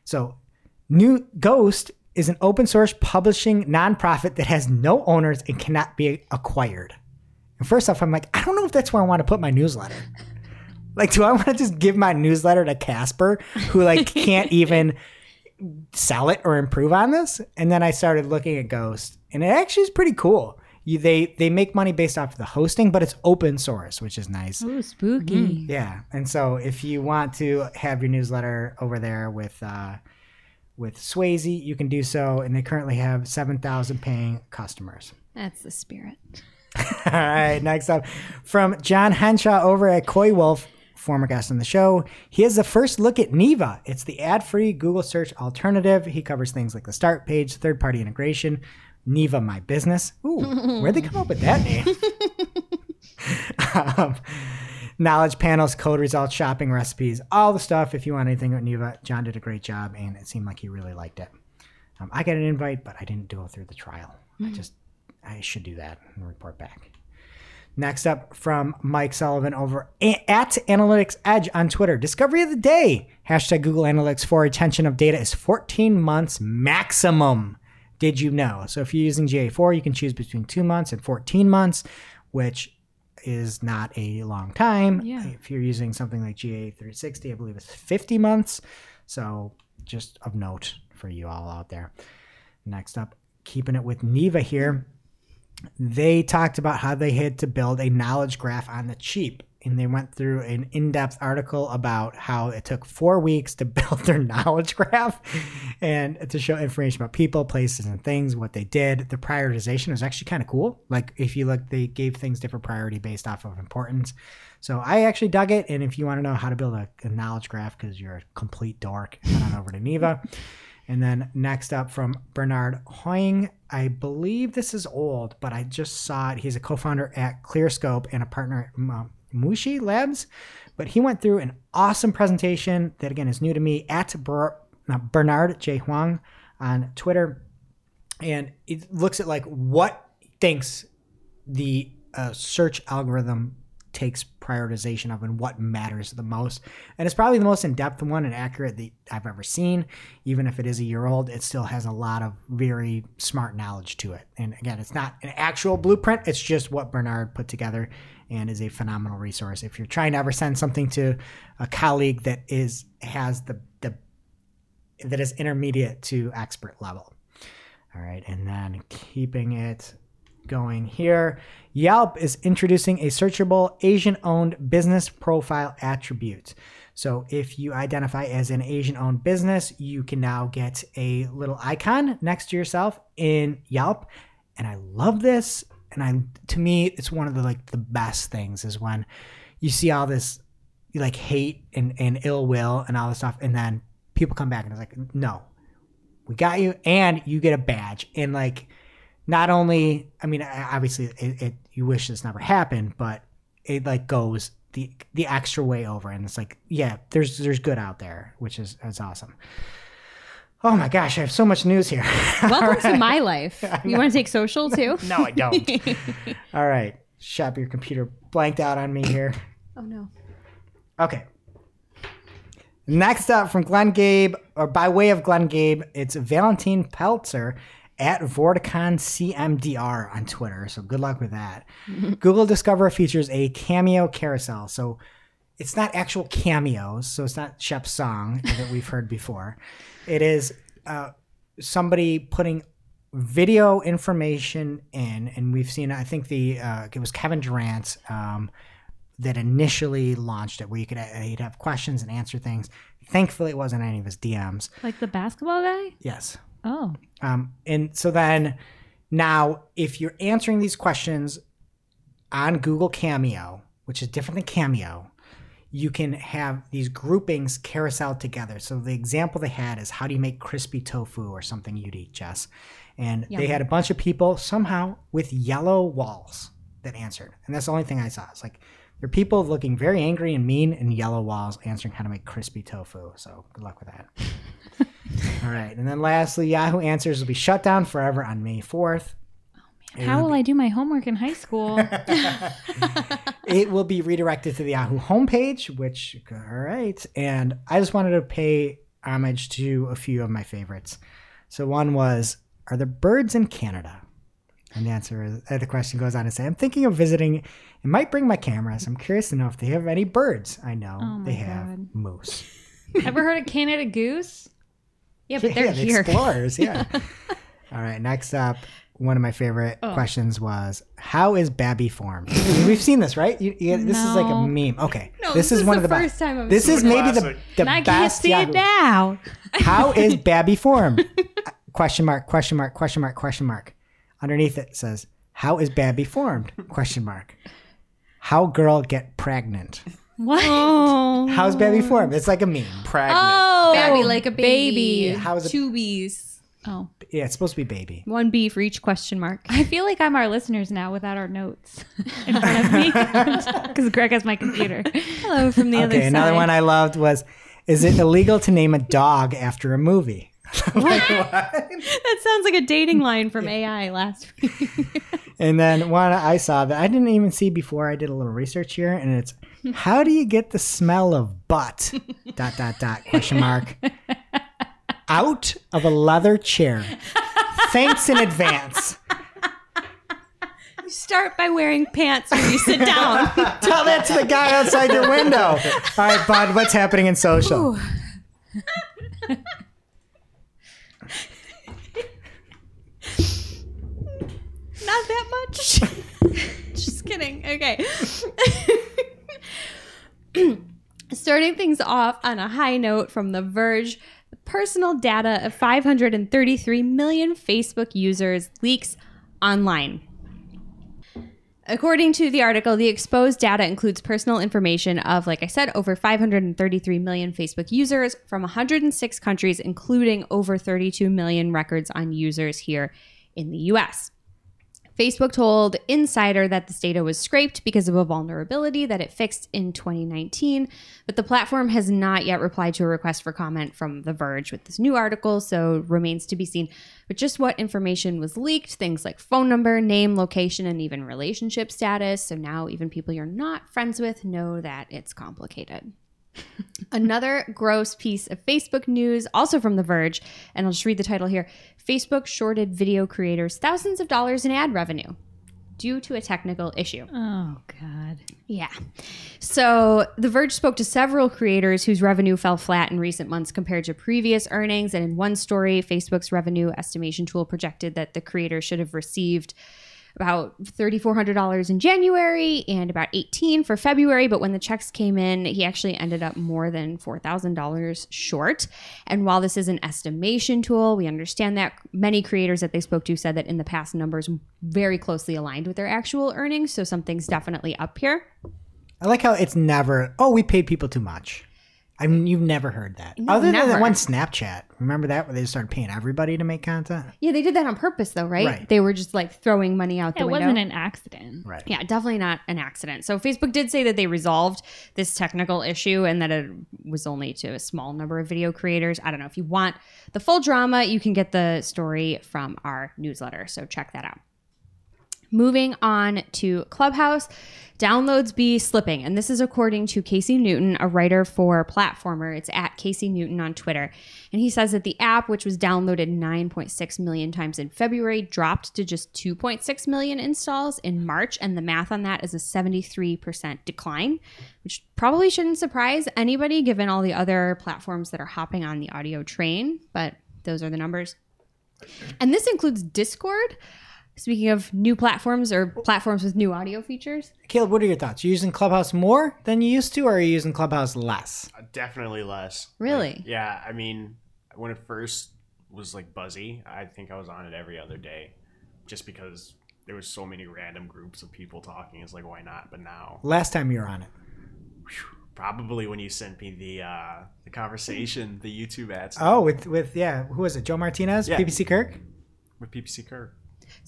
So, new Ghost is an open source publishing nonprofit that has no owners and cannot be acquired. And first off, I'm like, I don't know if that's where I want to put my newsletter. Like, do I want to just give my newsletter to Casper, who like can't even sell it or improve on this? And then I started looking at Ghost, and it actually is pretty cool. You, they they make money based off of the hosting, but it's open source, which is nice. Ooh, spooky. Yeah, and so if you want to have your newsletter over there with uh, with Swayze, you can do so, and they currently have seven thousand paying customers. That's the spirit. All right, next up from Jon Henshaw over at Coywolf, former guest on the show. He has the first look at Neeva. It's the ad-free Google search alternative. He covers things like the start page, third-party integration, Neeva My Business. Ooh, where'd they come up with that name? um, knowledge panels, code results, shopping recipes, all the stuff. If you want anything with Neeva, John did a great job, and it seemed like he really liked it. Um, I got an invite, but I didn't go through the trial. I just I should do that and report back. Next up from Mike Sullivan over at Analytics Edge on Twitter. Discovery of the day. Hashtag Google Analytics for retention of data is 14 months maximum. Did you know? So if you're using GA4, you can choose between two months and 14 months, which is not a long time. Yeah. If you're using something like GA360, I believe it's 50 months. So just of note for you all out there. Next up, keeping it with Neeva here they talked about how they had to build a knowledge graph on the cheap. And they went through an in depth article about how it took four weeks to build their knowledge graph and to show information about people, places, and things, what they did. The prioritization was actually kind of cool. Like, if you look, they gave things different priority based off of importance. So I actually dug it. And if you want to know how to build a, a knowledge graph because you're a complete dork, head on over to Neeva. And then next up from Bernard Huang, I believe this is old, but I just saw it. He's a co-founder at ClearScope and a partner at um, Mushi Labs. But he went through an awesome presentation that again is new to me at Ber- Bernard J Huang on Twitter, and it looks at like what thinks the uh, search algorithm takes prioritization of and what matters the most. And it's probably the most in depth one and accurate that I've ever seen. Even if it is a year old, it still has a lot of very smart knowledge to it. And again, it's not an actual blueprint, it's just what Bernard put together and is a phenomenal resource. If you're trying to ever send something to a colleague that is has the the that is intermediate to expert level. All right, and then keeping it going here. Yelp is introducing a searchable Asian owned business profile attribute. So if you identify as an Asian owned business, you can now get a little icon next to yourself in Yelp. And I love this. And I to me, it's one of the like the best things is when you see all this like hate and, and ill will and all this stuff, and then people come back and it's like, no, we got you, and you get a badge. And like not only i mean obviously it, it, you wish this never happened but it like goes the the extra way over and it's like yeah there's there's good out there which is is awesome oh my gosh i have so much news here Welcome to my life. You want to take social too? no i don't all right shop your computer blanked out on me here Oh no. Okay. Next up from Glenn Gabe, or by way of Glenn Gabe, it's Valentine Pletzer at Vorticon CMDR on Twitter. So good luck with that. Google Discover features a cameo carousel. So it's not actual cameos. So it's not Shep's song that we've heard before. It is uh, somebody putting video information in, and we've seen. I think the uh, it was Kevin Durant um, that initially launched it, where you could uh, you'd have questions and answer things. Thankfully, it wasn't any of his DMs. Like the basketball guy? Yes. Oh. Um, and so then now, if you're answering these questions on Google Cameo, which is different than Cameo, you can have these groupings carousel together. So the example they had is how do you make crispy tofu or something you'd eat, Jess? And they had a bunch of people somehow with yellow walls that answered. And that's the only thing I saw. It's like there are people looking very angry and mean in yellow walls answering how to make crispy tofu. So good luck with that. All right. And then lastly, Yahoo Answers will be shut down forever on May 4th. How will I do my homework in high school? it will be redirected to the Yahoo homepage, which, all right. And I just wanted to pay homage to a few of my favorites. So one was, are there birds in Canada? And the answer is, uh, the question goes on to say, I'm thinking of visiting and might bring my camera. So I'm curious to know if they have any birds. I know Oh they have God. moose. Ever heard of Canada Goose? Yeah, but they're yeah, the here. explorers, yeah. All right, next up, one of my favorite Oh. questions was, how is Babby formed? I mean, we've seen this, right? You, you, this is like a meme. Okay, No, this, is, one the of the first best. time I've This seen is maybe the, Classic. the And I best. can't see Yahoo. it now. How is Babby formed? Uh, question mark, question mark, question mark, question mark. Underneath it says, how is Babby formed? Question mark. How girl get pregnant? What? Oh, How's Babby formed? It's like a meme. Pregnant. Oh, Babby like a baby. baby. How is it- Two bees. Oh, Yeah, it's supposed to be baby. One B for each question mark. I feel like I'm our listeners now without our notes in front of me because Greg has my computer. Hello from the other Okay, side. another one I loved was, is it illegal to name a dog after a movie? that sounds like a dating line from AI last week. And then one I saw that I didn't even see before I did a little research here, and it's how do you get the smell of butt? dot dot dot question mark. Out of a leather chair. Thanks in advance. You start by wearing pants when you sit down. Tell that to the guy outside your window. All right, bud, what's happening in social? Not that much. Just kidding. Okay. Starting things off on a high note from The Verge, personal data of 533 million Facebook users leaks online. According to the article, the exposed data includes personal information of, like I said, over 533 million Facebook users from 106 countries, including over 32 million records on users here in the US. Facebook told Insider that this data was scraped because of a vulnerability that it fixed in 2019, but the platform has not yet replied to a request for comment from The Verge with this new article, so remains to be seen. But just what information was leaked, things like phone number, name, location, and even relationship status. So now even people you're not friends with know that it's complicated. Another gross piece of Facebook news, also from The Verge, and I'll just read the title here Facebook shorted video creators thousands of dollars in ad revenue due to a technical issue. Oh God. Yeah. So The Verge spoke to several creators whose revenue fell flat in recent months compared to previous earnings. And in one story, Facebook's revenue estimation tool projected that the creator should have received about $3,400 in January and about 18 for February. But when the checks came in, he actually ended up more than $4,000 short. And while this is an estimation tool, we understand that many creators that they spoke to said that in the past numbers very closely aligned with their actual earnings. So something's definitely up here. I like how it's never, oh, we paid people too much. I mean, you've never heard that. No, Other than never. that one Snapchat. Remember that where they started paying everybody to make content? Yeah, they did that on purpose, though, right? Right. They were just like throwing money out the It window. wasn't an accident. Right. yeah, definitely not an accident. So Facebook did say that they resolved this technical issue and that it was only to a small number of video creators. I don't know if you want the full drama, you can get the story from our newsletter. So check that out. Moving on to Clubhouse, downloads be slipping. And this is according to Casey Newton, a writer for Platformer. It's at Casey Newton on Twitter. And he says that the app, which was downloaded 9.6 million times in February, dropped to just 2.6 million installs in March. And the math on that is a 73% decline, which probably shouldn't surprise anybody given all the other platforms that are hopping on the audio train. But those are the numbers. And this includes Discord. Speaking of new platforms or platforms with new audio features, Caleb, what are your thoughts? You using Clubhouse more than you used to, or are you using Clubhouse less? Uh, Definitely less. Really? Like, yeah, I mean, when it first was like buzzy, I think I was on it every other day, just because there was so many random groups of people talking. It's like, why not? But now, Last time you were on it. probably when you sent me the uh, the conversation, the YouTube ads. Oh, with with yeah, who was it? Joe Martinez, Yeah. PPC Kirk. with PPC Kirk.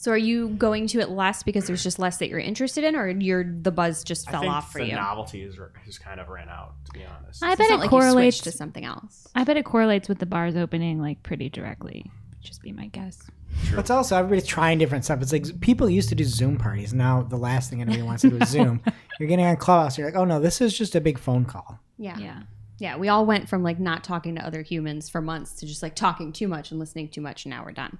So are you going to it less because there's just less that you're interested in, or you're the buzz just I fell think off for the you? novelty is has kind of ran out. To be honest, I It's bet not it like correlates switched to something else. I bet it correlates with the bars opening like pretty directly. Just be my guess. true. But it's also everybody's trying different stuff. It's like people used to do Zoom parties. Now the last thing anybody wants to do is Zoom. You're getting on Clubhouse. You're like, oh no, this is just a big phone call. Yeah. Yeah. Yeah, we all went from like not talking to other humans for months to just like talking too much and listening too much, and now we're done.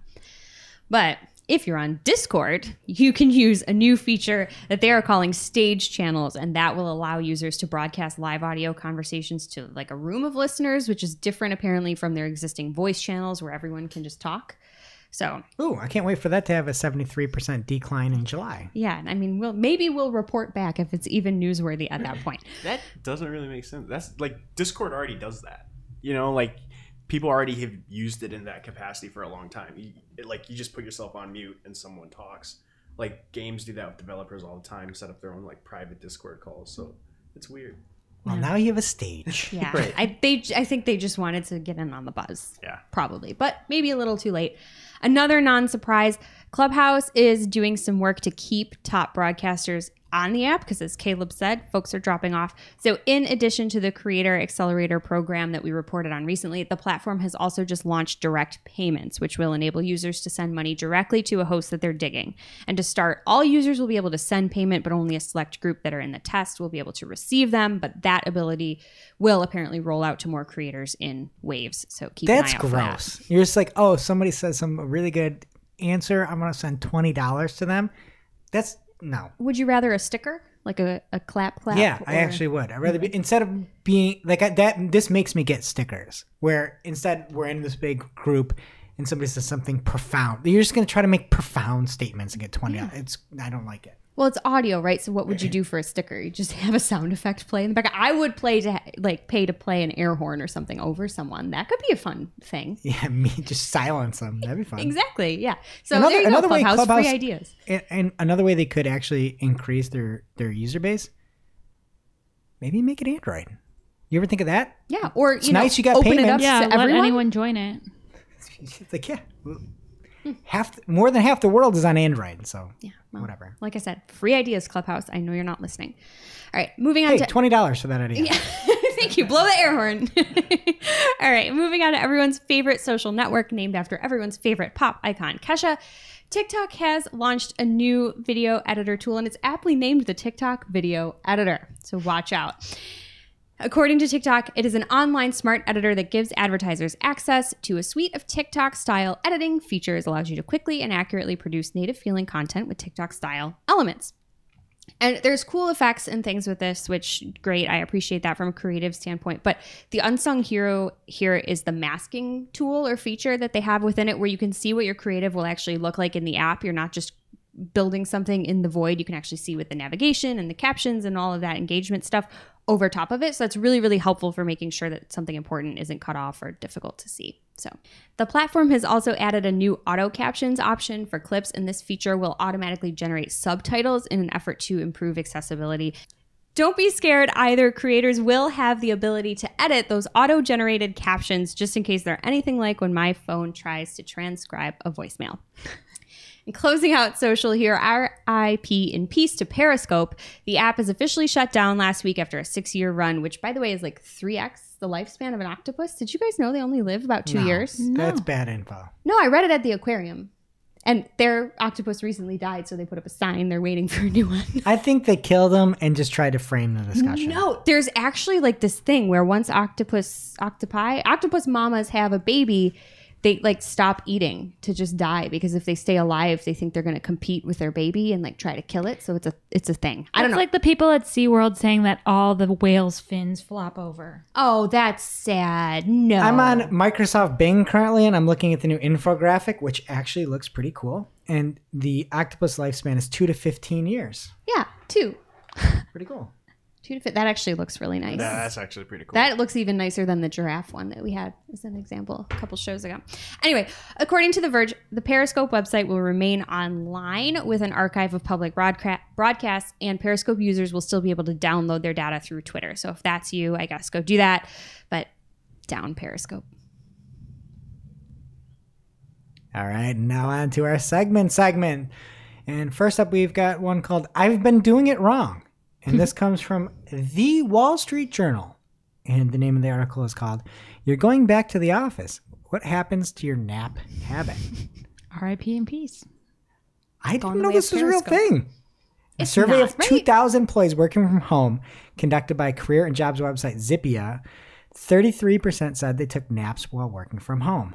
But if you're on Discord, you can use a new feature that they are calling stage channels, and that will allow users to broadcast live audio conversations to like a room of listeners, which is different apparently from their existing voice channels where everyone can just talk. So Ooh, I can't wait for that to have a 73% decline in July. yeah, I mean, we'll maybe we'll report back if it's even newsworthy at that point. that doesn't really make sense. That's like Discord already does that. You know, like people already have used it in that capacity for a long time. You, it, like you just put yourself on mute and someone talks. Like games do that with developers all the time. Set up their own like private Discord calls. So it's weird. Well, now you have a stage. Yeah, Right. I they I think they just wanted to get in on the buzz. Yeah. probably, but maybe a little too late. Another non-surprise: Clubhouse is doing some work to keep top broadcasters on the app because, as Caleb said, folks are dropping off. So, in addition to the Creator Accelerator program that we reported on recently, the platform has also just launched direct payments, which will enable users to send money directly to a host that they're digging. And to start, all users will be able to send payment, but only a select group that are in the test will be able to receive them. But that ability will apparently roll out to more creators in waves. So keep That's an eye out for that. gross. You're just like, oh, somebody says some really good answer. I'm going to send $20 to them. That's no. Would you rather a sticker, like a, a clap clap? Yeah, I actually would. I'd rather be instead of being like I, that. This makes me get stickers. Where instead we're in this big group and somebody says something profound. You're just gonna try to make profound statements and get twenty. It's I don't like it. Well, it's audio, right? So what would you do for a sticker? You just have a sound effect play in the back. I would play to like pay to play an air horn or something over someone. That could be a fun thing. Yeah, me just silence them. That'd be fun. Exactly. Yeah. So Another- there you another go, way Clubhouse, Clubhouse- free ideas. And, and another way they could actually increase their their user base, maybe make it Android. You ever think of that? Yeah. Or you nice know, you got open it payments. up Yeah, to let everyone. anyone join it. It's like yeah, half more than half the world is on Android. So yeah. well, whatever. Like I said, free ideas, Clubhouse. I know you're not listening. All right, moving on Hey, to twenty dollars for that idea. Thank you. Blow the air horn. All right, moving on to everyone's favorite social network named after everyone's favorite pop icon, Kesha. TikTok has launched a new video editor tool and it's aptly named the TikTok Video Editor. So watch out. According to TikTok, it is an online smart editor that gives advertisers access to a suite of TikTok style editing features, allows you to quickly and accurately produce native feeling content with TikTok style elements. And there's cool effects and things with this, which great. I appreciate that from a creative standpoint. But the unsung hero here is the masking tool or feature that they have within it where you can see what your creative will actually look like in the app. You're not just building something in the void. You can actually see with the navigation and the captions and all of that engagement stuff over top of it. So that's really, really helpful for making sure that something important isn't cut off or difficult to see. So the platform has also added a new auto captions option for clips, and this feature will automatically generate subtitles in an effort to improve accessibility. Don't be scared either. Creators will have the ability to edit those auto generated captions just in case they're anything like when my phone tries to transcribe a voicemail. And closing out social here, RIP in peace to Periscope. The app is officially shut down last week after a six year run, which, by the way, is like 3x the lifespan of an octopus. Did you guys know they only live about two No, years? That's bad info. No, I read it at the aquarium. And their octopus recently died, so they put up a sign. They're waiting for a new one. I think they killed them and just tried to frame the discussion. No, there's actually like this thing where once octopus octopi octopus mamas have a baby, they like stop eating to just die because if they stay alive, they think they're going to compete with their baby and like try to kill it. So it's a it's a thing. I don't It's know. like the people at SeaWorld saying that all the whales' fins flop over. oh, that's sad. No, I'm on Microsoft Bing currently, and I'm looking at the new infographic, which actually looks pretty cool. And the octopus lifespan is two to fifteen years. Yeah, two, Pretty cool. Two to fit. That actually looks really nice. Yeah, that's actually pretty cool. That looks even nicer than the giraffe one that we had as an example a couple shows ago. Anyway, according to The Verge, the Periscope website will remain online with an archive of public broadca- broadcasts, and Periscope users will still be able to download their data through Twitter. So if that's you, I guess go do that. But down Periscope. All right, now on to our segment segment. And first up, we've got one called I've Been Doing It Wrong. And this comes from the Wall Street Journal. And the name of the article is called You're Going Back to the Office. What Happens to Your Nap Habit? R.I.P. in peace. I didn't know this was a real thing. A It's survey of right? 2,000 employees working from home conducted by career and jobs website Zippia, 33% said they took naps while working from home.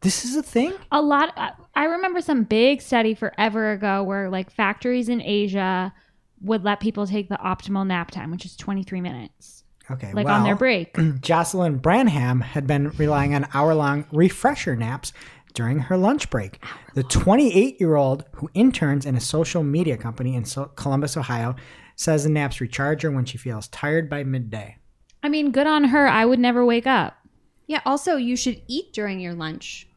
This is a thing? A lot. I- I remember some big study forever ago where like factories in Asia would let people take the optimal nap time, which is 23 minutes, Okay. like well, on their break. Jocelyn Branham had been relying on hour long refresher naps during her lunch break. The 28 year old who interns in a social media company in Columbus, Ohio, says the naps recharge her when she feels tired by midday. I mean, good on her. I would never wake up. Yeah. Also, you should eat during your lunch.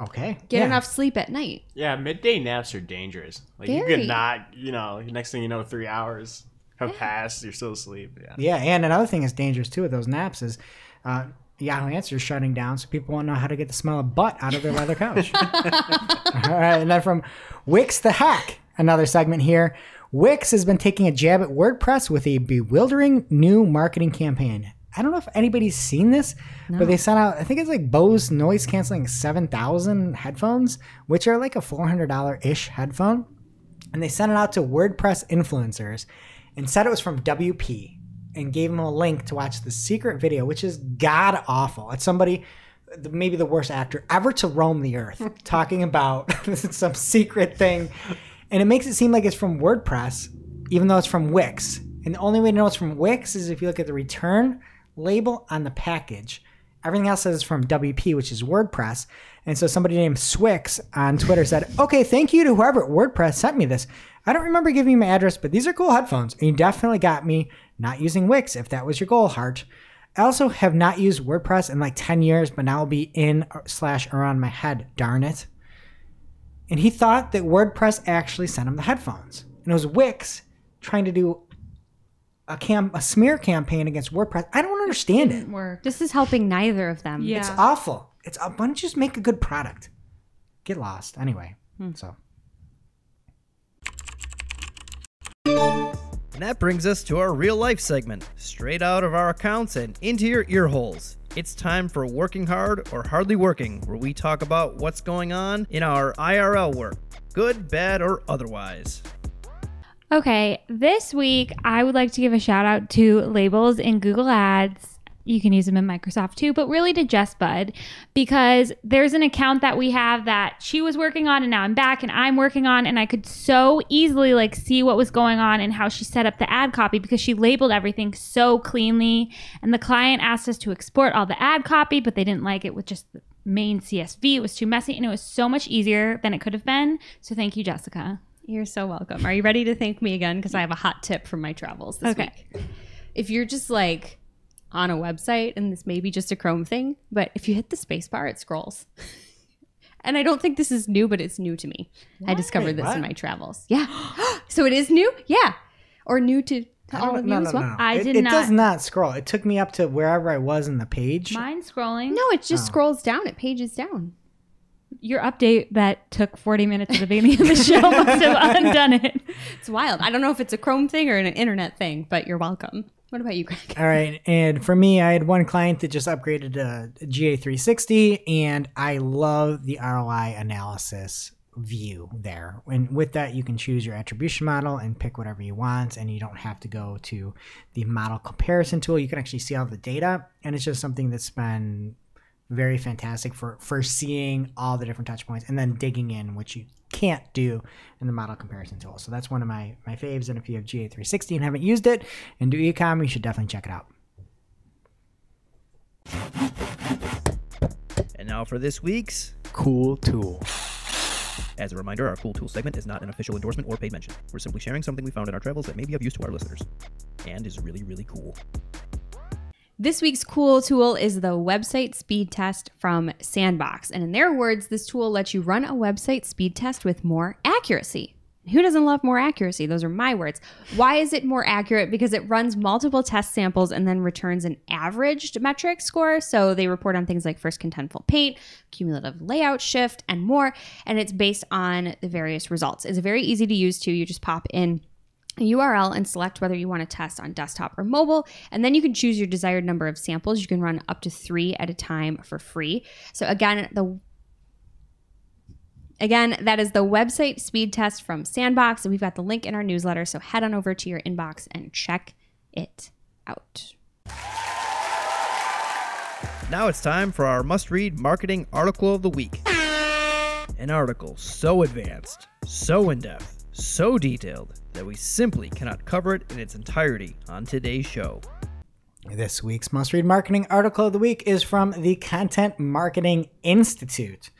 Okay. Get yeah. enough sleep at night. Yeah, midday naps are dangerous. Like you Very. could not, you know, next thing you know, three hours have passed, you're still asleep. Yeah. Yeah, and another thing that's dangerous too with those naps is uh, Yahoo Answers shutting down, so people won't know how to get the smell of butt out of their leather couch. All right, and then from Wix the Hack, another segment here. Wix has been taking a jab at WordPress with a bewildering new marketing campaign. I don't know if anybody's seen this, but they sent out, I think it's like Bose noise canceling 7000 headphones, which are like a $400 ish headphone and they sent it out to WordPress influencers and said it was from WP and gave them a link to watch the secret video, which is god awful. It's somebody, maybe the worst actor ever to roam the earth, talking about some secret thing. And it makes it seem like it's from WordPress, even though it's from Wix. And the only way to know it's from Wix is if you look at the return label on the package. Everything else says it's from WP, which is WordPress. And so somebody named Swyx on Twitter said, Okay, thank you to whoever at WordPress sent me this. I don't remember giving you my address, but these are cool headphones. And you definitely got me not using Wix if that was your goal, Heart. I also have not used WordPress in like 10 years, but now I'll be in uh, slash around my head. Darn it. And he thought that WordPress actually sent him the headphones. And it was Wix trying to do a cam a smear campaign against WordPress. I don't understand it. Work. This is helping neither of them. Yeah. It's awful. It's why don't you just make a good product? Get lost anyway. Hmm. So And that brings us to our real life segment, straight out of our accounts and into your ear holes. It's time for Working Hard or Hardly Working, where we talk about what's going on in our IRL work, good, bad, or otherwise. Okay, this week I would like to give a shout out to labels in Google Ads. You can use them in Microsoft too, but really to Jess Bud because there's an account that we have that she was working on and now I'm back and I'm working on and I could so easily like see what was going on and how she set up the ad copy because she labeled everything so cleanly and the client asked us to export all the ad copy but they didn't like it with just the main CSV. It was too messy and it was so much easier than it could have been. So thank you, Jessica. You're so welcome. Are you ready to thank me again? Because I have a hot tip from my travels this Okay. week. If you're just like on a website, and this may be just a Chrome thing, but if you hit the space bar, it scrolls. and I don't think this is new, but it's new to me. I discovered this What? in my travels. Yeah. so it is new? Yeah. Or new to, to all of you no, as well? no, no. I it, did it does not- not scroll. It took me up to wherever I was in the page. Mine's scrolling. No, it just Oh. scrolls down. It pages down. Your update that took 40 minutes at the beginning of the show must have undone it. It's wild. I don't know if it's a Chrome thing or an internet thing, but you're welcome. What about you, Greg? All right, and for me, I had one client that just upgraded to GA360, and I love the ROI analysis view there. And with that, you can choose your attribution model and pick whatever you want, and you don't have to go to the model comparison tool. You can actually see all the data, and it's just something that's been very fantastic for for seeing all the different touch points and then digging in, which you can't do in the model comparison tool. So that's one of my my faves. And if you have GA360 and haven't used it and do ecom, you should definitely check it out. And now for this week's. Cool tool. As a reminder, our Cool Tool segment is not an official endorsement or paid mention. We're simply sharing something we found in our travels that may be of use to our listeners. And is really, really cool. This week's cool tool is the website speed test from Sandbox. And in their words, this tool lets you run a website speed test with more accuracy. Who doesn't love more accuracy? Those are my words. Why is it more accurate? Because it runs multiple test samples and then returns an averaged metric score. So they report on things like first contentful paint, cumulative layout shift, and more. And it's based on the various results. It's very easy to use too. You just pop in URL and select whether you want to test on desktop or mobile. And then you can choose your desired number of samples. You can run up to three at a time for free. So, again, the Again, that is the website speed test from Sandbox, and we've got the link in our newsletter. So head on over to your inbox and check it out. Now it's time for our must read marketing article of the week. An article so advanced, so in depth, so detailed that we simply cannot cover it in its entirety on today's show. This week's must read marketing article of the week is from the Content Marketing Institute,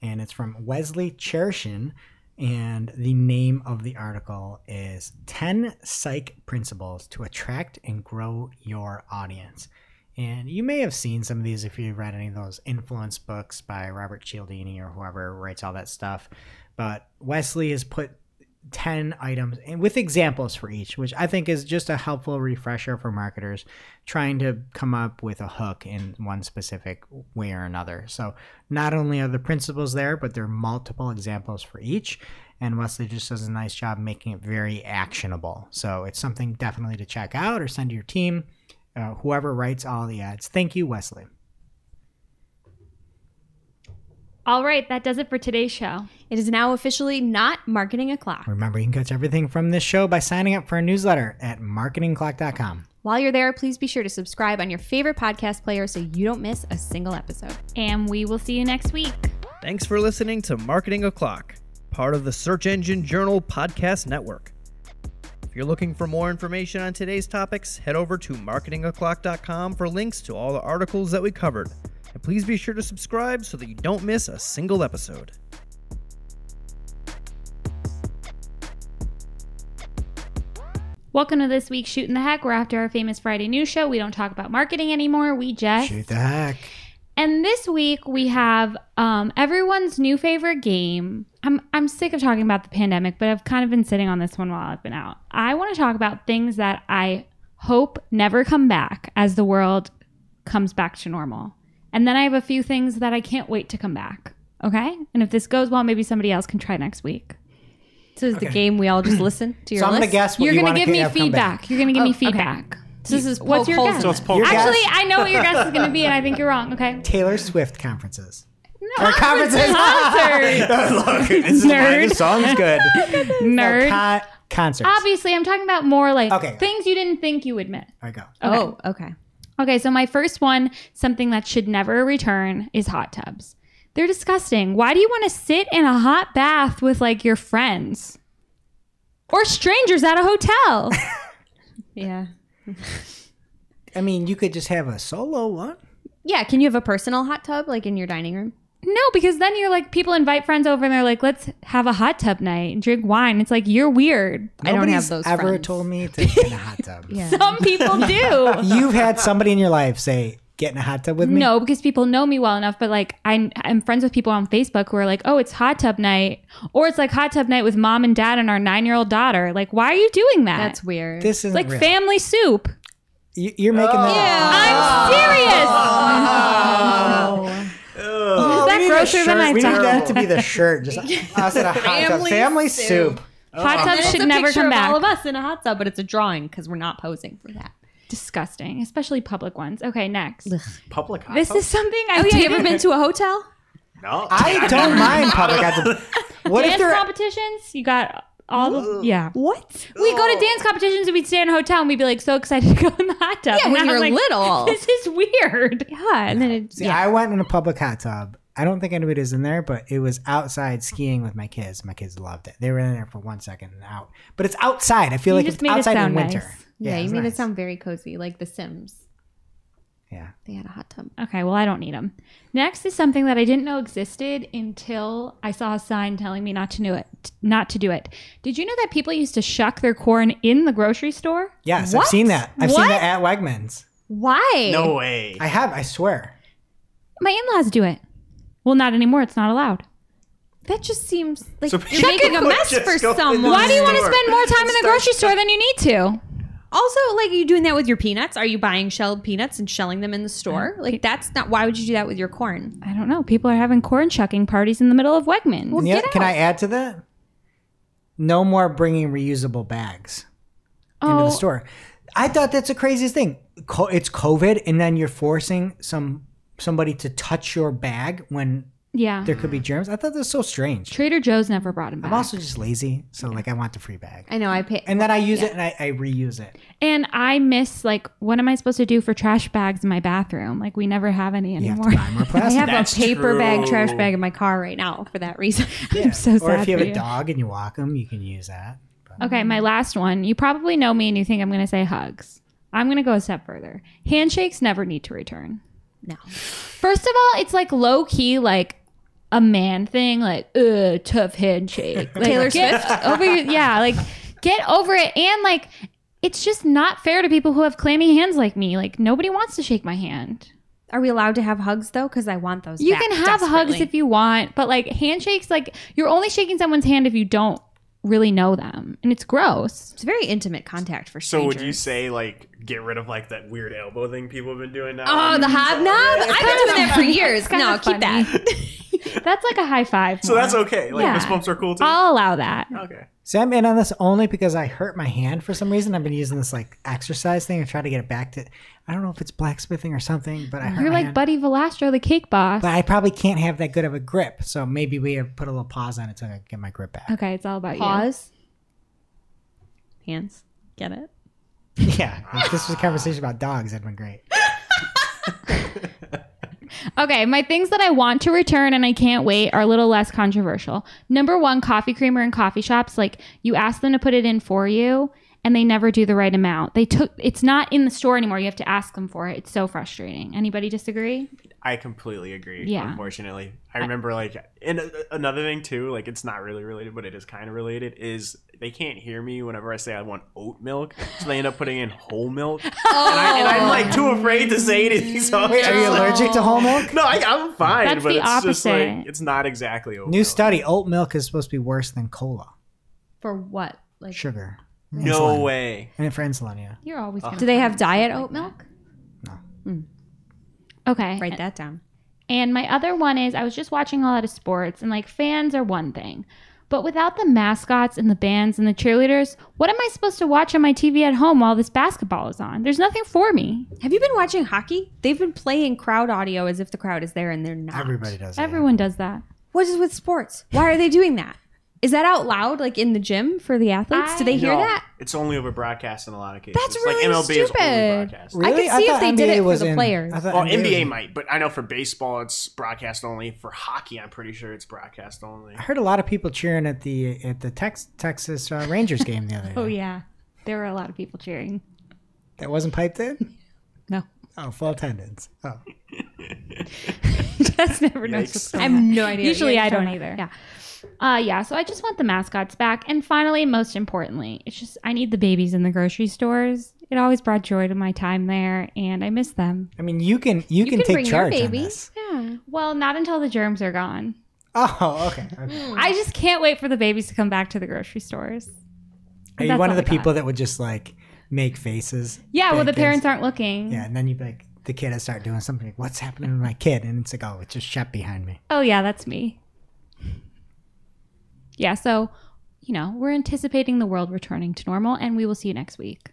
and it's from Wesley Cherishin. And the name of the article is 10 Psych Principles to Attract and Grow Your Audience. And you may have seen some of these if you've read any of those influence books by Robert Cialdini or whoever writes all that stuff. But Wesley has put 10 items and with examples for each, which I think is just a helpful refresher for marketers trying to come up with a hook in one specific way or another. So not only are the principles there, but there are multiple examples for each. And Wesley just does a nice job making it very actionable. So it's something definitely to check out or send to your team, uh, whoever writes all the ads. Thank you, Wesley. All right, that does it for today's show. It is now officially not marketing o'clock. Remember, you can catch everything from this show by signing up for our newsletter at marketingclock.com. While you're there, please be sure to subscribe on your favorite podcast player so you don't miss a single episode. And we will see you next week. Thanks for listening to Marketing O'Clock, part of the Search Engine Journal Podcast Network. If you're looking for more information on today's topics, head over to marketingoclock.com for links to all the articles that we covered. And please be sure to subscribe so that you don't miss a single episode. Welcome to this week's Shooting the Heck. We're after our famous Friday news show. We don't talk about marketing anymore. We just. Shoot the heck. And this week we have um, everyone's new favorite game. I'm I'm sick of talking about the pandemic, but I've kind of been sitting on this one while I've been out. I want to talk about things that I hope never come back as the world comes back to normal. And then I have a few things that I can't wait to come back. Okay? And if this goes well, maybe somebody else can try next week. So is the game we all just listen to your So I'm going to list? guess what You're you gonna give me have come back. feedback. You're going to give Oh, me okay. feedback. So this is What's poke your holes guess? in So it's it. poke Your holes. guess? Actually, I know what your guess is going to be, and I think you're wrong. Okay. Taylor Swift conferences. No, Or conferences. concert. Look, this is why song's good. Nerd. Con- concerts. Obviously, I'm talking about more like Okay. things you didn't think you would miss. I go. Okay. Oh, okay. Okay, so my first one, something that should never return, is hot tubs. They're disgusting. Why do you want to sit in a hot bath with like your friends or strangers at a hotel? Yeah. I mean, you could just have a solo one. Yeah. Can you have a personal hot tub like in your dining room? No, because then you're like, people invite friends over and they're like, let's have a hot tub night and drink wine. It's like, you're weird. I don't have Nobody's those ever friends. told me to get in a hot tub. Yeah. Some people do. You've had somebody in your life say, "Get in a hot tub with me." No, because people know me well enough. But like, I'm, I'm friends with people on Facebook who are like, "Oh, it's hot tub night," or it's like hot tub night with mom and dad and our nine year old daughter. Like, why are you doing that? That's weird. This is like real. family soup. You- You're making that. Oh. I'm oh serious. Oh, Is that we need a grosser than shirt. I We need that to be the shirt. Just us at a hot tub. Family Family soup. soup. Hot And tubs should never picture come back. all of us in a hot tub, but it's a drawing because we're not posing for that. Disgusting, especially public ones. Okay, next. Public hot tub. This tub? is something I oh, Have you ever been to a hotel? no. I don't mind public hot tub. What if dance they're competitions. You got all the yeah. What? We go to dance competitions and we'd stay in a hotel and we'd be like so excited to go in the hot tub. Yeah, And when now you're I'm like, little. This is weird. Yeah, and then it, See, yeah. I went in a public hot tub. I don't think anybody was in there, but it was outside skiing with my kids. My kids loved it. They were in there for one second and out. But it's outside. I feel You like it's made it outside in winter. nice. yeah, you it's made it nice. sound very cozy, like The Sims. Yeah. They had a hot tub. Okay, well I don't need them. Next is something that I didn't know existed until I saw a sign telling me not to do it. Not to do it. Did you know that people used to shuck their corn in the grocery store? Yes, What? I've seen that. I've What? seen that at Wegmans. Why? No way. I have. I swear. My in-laws do it. Well, not anymore. It's not allowed. That just seems like So you're making a people mess just for go in the someone. Why do you want to store. spend more time in the Start grocery store than you need to? Also, like, are you doing that with your peanuts? Are you buying shelled peanuts and shelling them in the store? Like, that's not. Why would you do that with your corn? I don't know. People are having corn shucking parties in the middle of Wegmans. Well, And yet, get can out. I add to that? No more bringing reusable bags into oh, the store. I thought that's the craziest thing. Co- It's COVID, and then you're forcing some somebody to touch your bag when Yeah. there could be germs. I thought that was so strange. Trader Joe's never brought him back. I'm also just lazy, so like I want the free bag, I know. I pay. and then I use it and I, I reuse it. and I miss like what am I supposed to do for trash bags in my bathroom? Like we never have any have anymore. more I have That's a paper bag, trash bag in my car right now for that reason. I'm so or sad if you have a you. dog and you walk them, you can use that. But- Okay, my last one. You probably know me and you think I'm going to say hugs. I'm going to go a step further. Handshakes never need to return. No. First of all, it's like low key, like a man thing, like uh, tough handshake. Like, Taylor Swift? over your, yeah, like get over it. And like, it's just not fair to people who have clammy hands like me. Like nobody wants to shake my hand. Are we allowed to have hugs though? Because I want those. You can have hugs if you want, but like handshakes, like you're only shaking someone's hand if you don't really know them, and it's gross. It's very intimate contact for So strangers. would you say like get rid of like that weird elbow thing people have been doing now? Oh, the hobnob! I've been doing that for years. No, keep that. That's like a high five. So that's okay. Like Yeah. fist bumps are cool too. I'll allow that. okay. See, I'm in on this only because I hurt my hand for some reason. I've been using this like exercise thing and try to get it back to. I don't know if it's blacksmithing or something, but I hurt You're my like hand. Buddy Valastro, the cake boss. But I probably can't have that good of a grip, so maybe we have put a little pause on it to get my grip back. okay, it's all about Pause. Hands. Get it? yeah, if this was a conversation about dogs, that'd been great. Okay, my things that I want to return and I can't wait are a little less controversial. Number one, coffee creamer in coffee shops. Like you ask them to put it in for you, and they never do the right amount. They took it's not in the store anymore. You have to ask them for it. It's so frustrating. Anybody disagree? I completely agree. Yeah. Unfortunately, I remember like, and uh, another thing too, like it's not really related, but it is kind of related. Is they can't hear me whenever I say I want oat milk, so they end up putting in whole milk, and, I, and I'm like too oh. afraid to say anything. So Wait, are you like- allergic to whole milk? No, I, I'm fine, That's but the it's just like opposite. it's not exactly oat milk. New milk. study: oat milk is supposed to be worse than cola, For what? Like, sugar. No Insulin. way. And for insulin, yeah. You're always gonna do they have diet stuff like oat milk? that. Hmm. Okay. Write that down. And my other one is I was just watching a lot of sports and like fans are one thing. But without the mascots and the bands and the cheerleaders, what am I supposed to watch on my TV at home while this basketball is on? There's nothing for me. Have you been watching hockey? They've been playing crowd audio as if the crowd is there, and they're not. Everybody does. that. Everyone does that. What is with sports? Why are they doing that? Is that out loud, like in the gym for the athletes? Do they hear No, that? It's only over broadcast in a lot of cases. That's really like MLB is only stupid. broadcast. Really? I could see if thought they did it for was the in- players. Well, NBA NBA in- might, but I know for baseball it's broadcast only. For hockey, I'm pretty sure it's broadcast only. I heard a lot of people cheering at the at the Tex, Texas uh, Rangers game the other day. Oh yeah. There were a lot of people cheering. That wasn't piped in. No. Oh, full attendance. Oh, Jess never knows I have no idea. Usually Yeah, I don't either. Yeah. Uh yeah, so I just want the mascots back. And finally, most importantly, it's just I need the babies in the grocery stores. It always brought joy to my time there and I miss them. I mean, you can you, can, can take bring your charge on baby. this. Yeah. Well, not until the germs are gone. Oh, okay. okay. I just can't wait for the babies to come back to the grocery stores. Are you That's one of all the I got. people that would just like make faces? Yeah, well, big the parents aren't looking. Yeah, and then you'd be like, the kid would start doing something. Like, What's happening to my kid? And it's like, oh, it's just Shep behind me. Oh, yeah, that's me. Yeah, so, you know, we're anticipating the world returning to normal, and we will see you next week.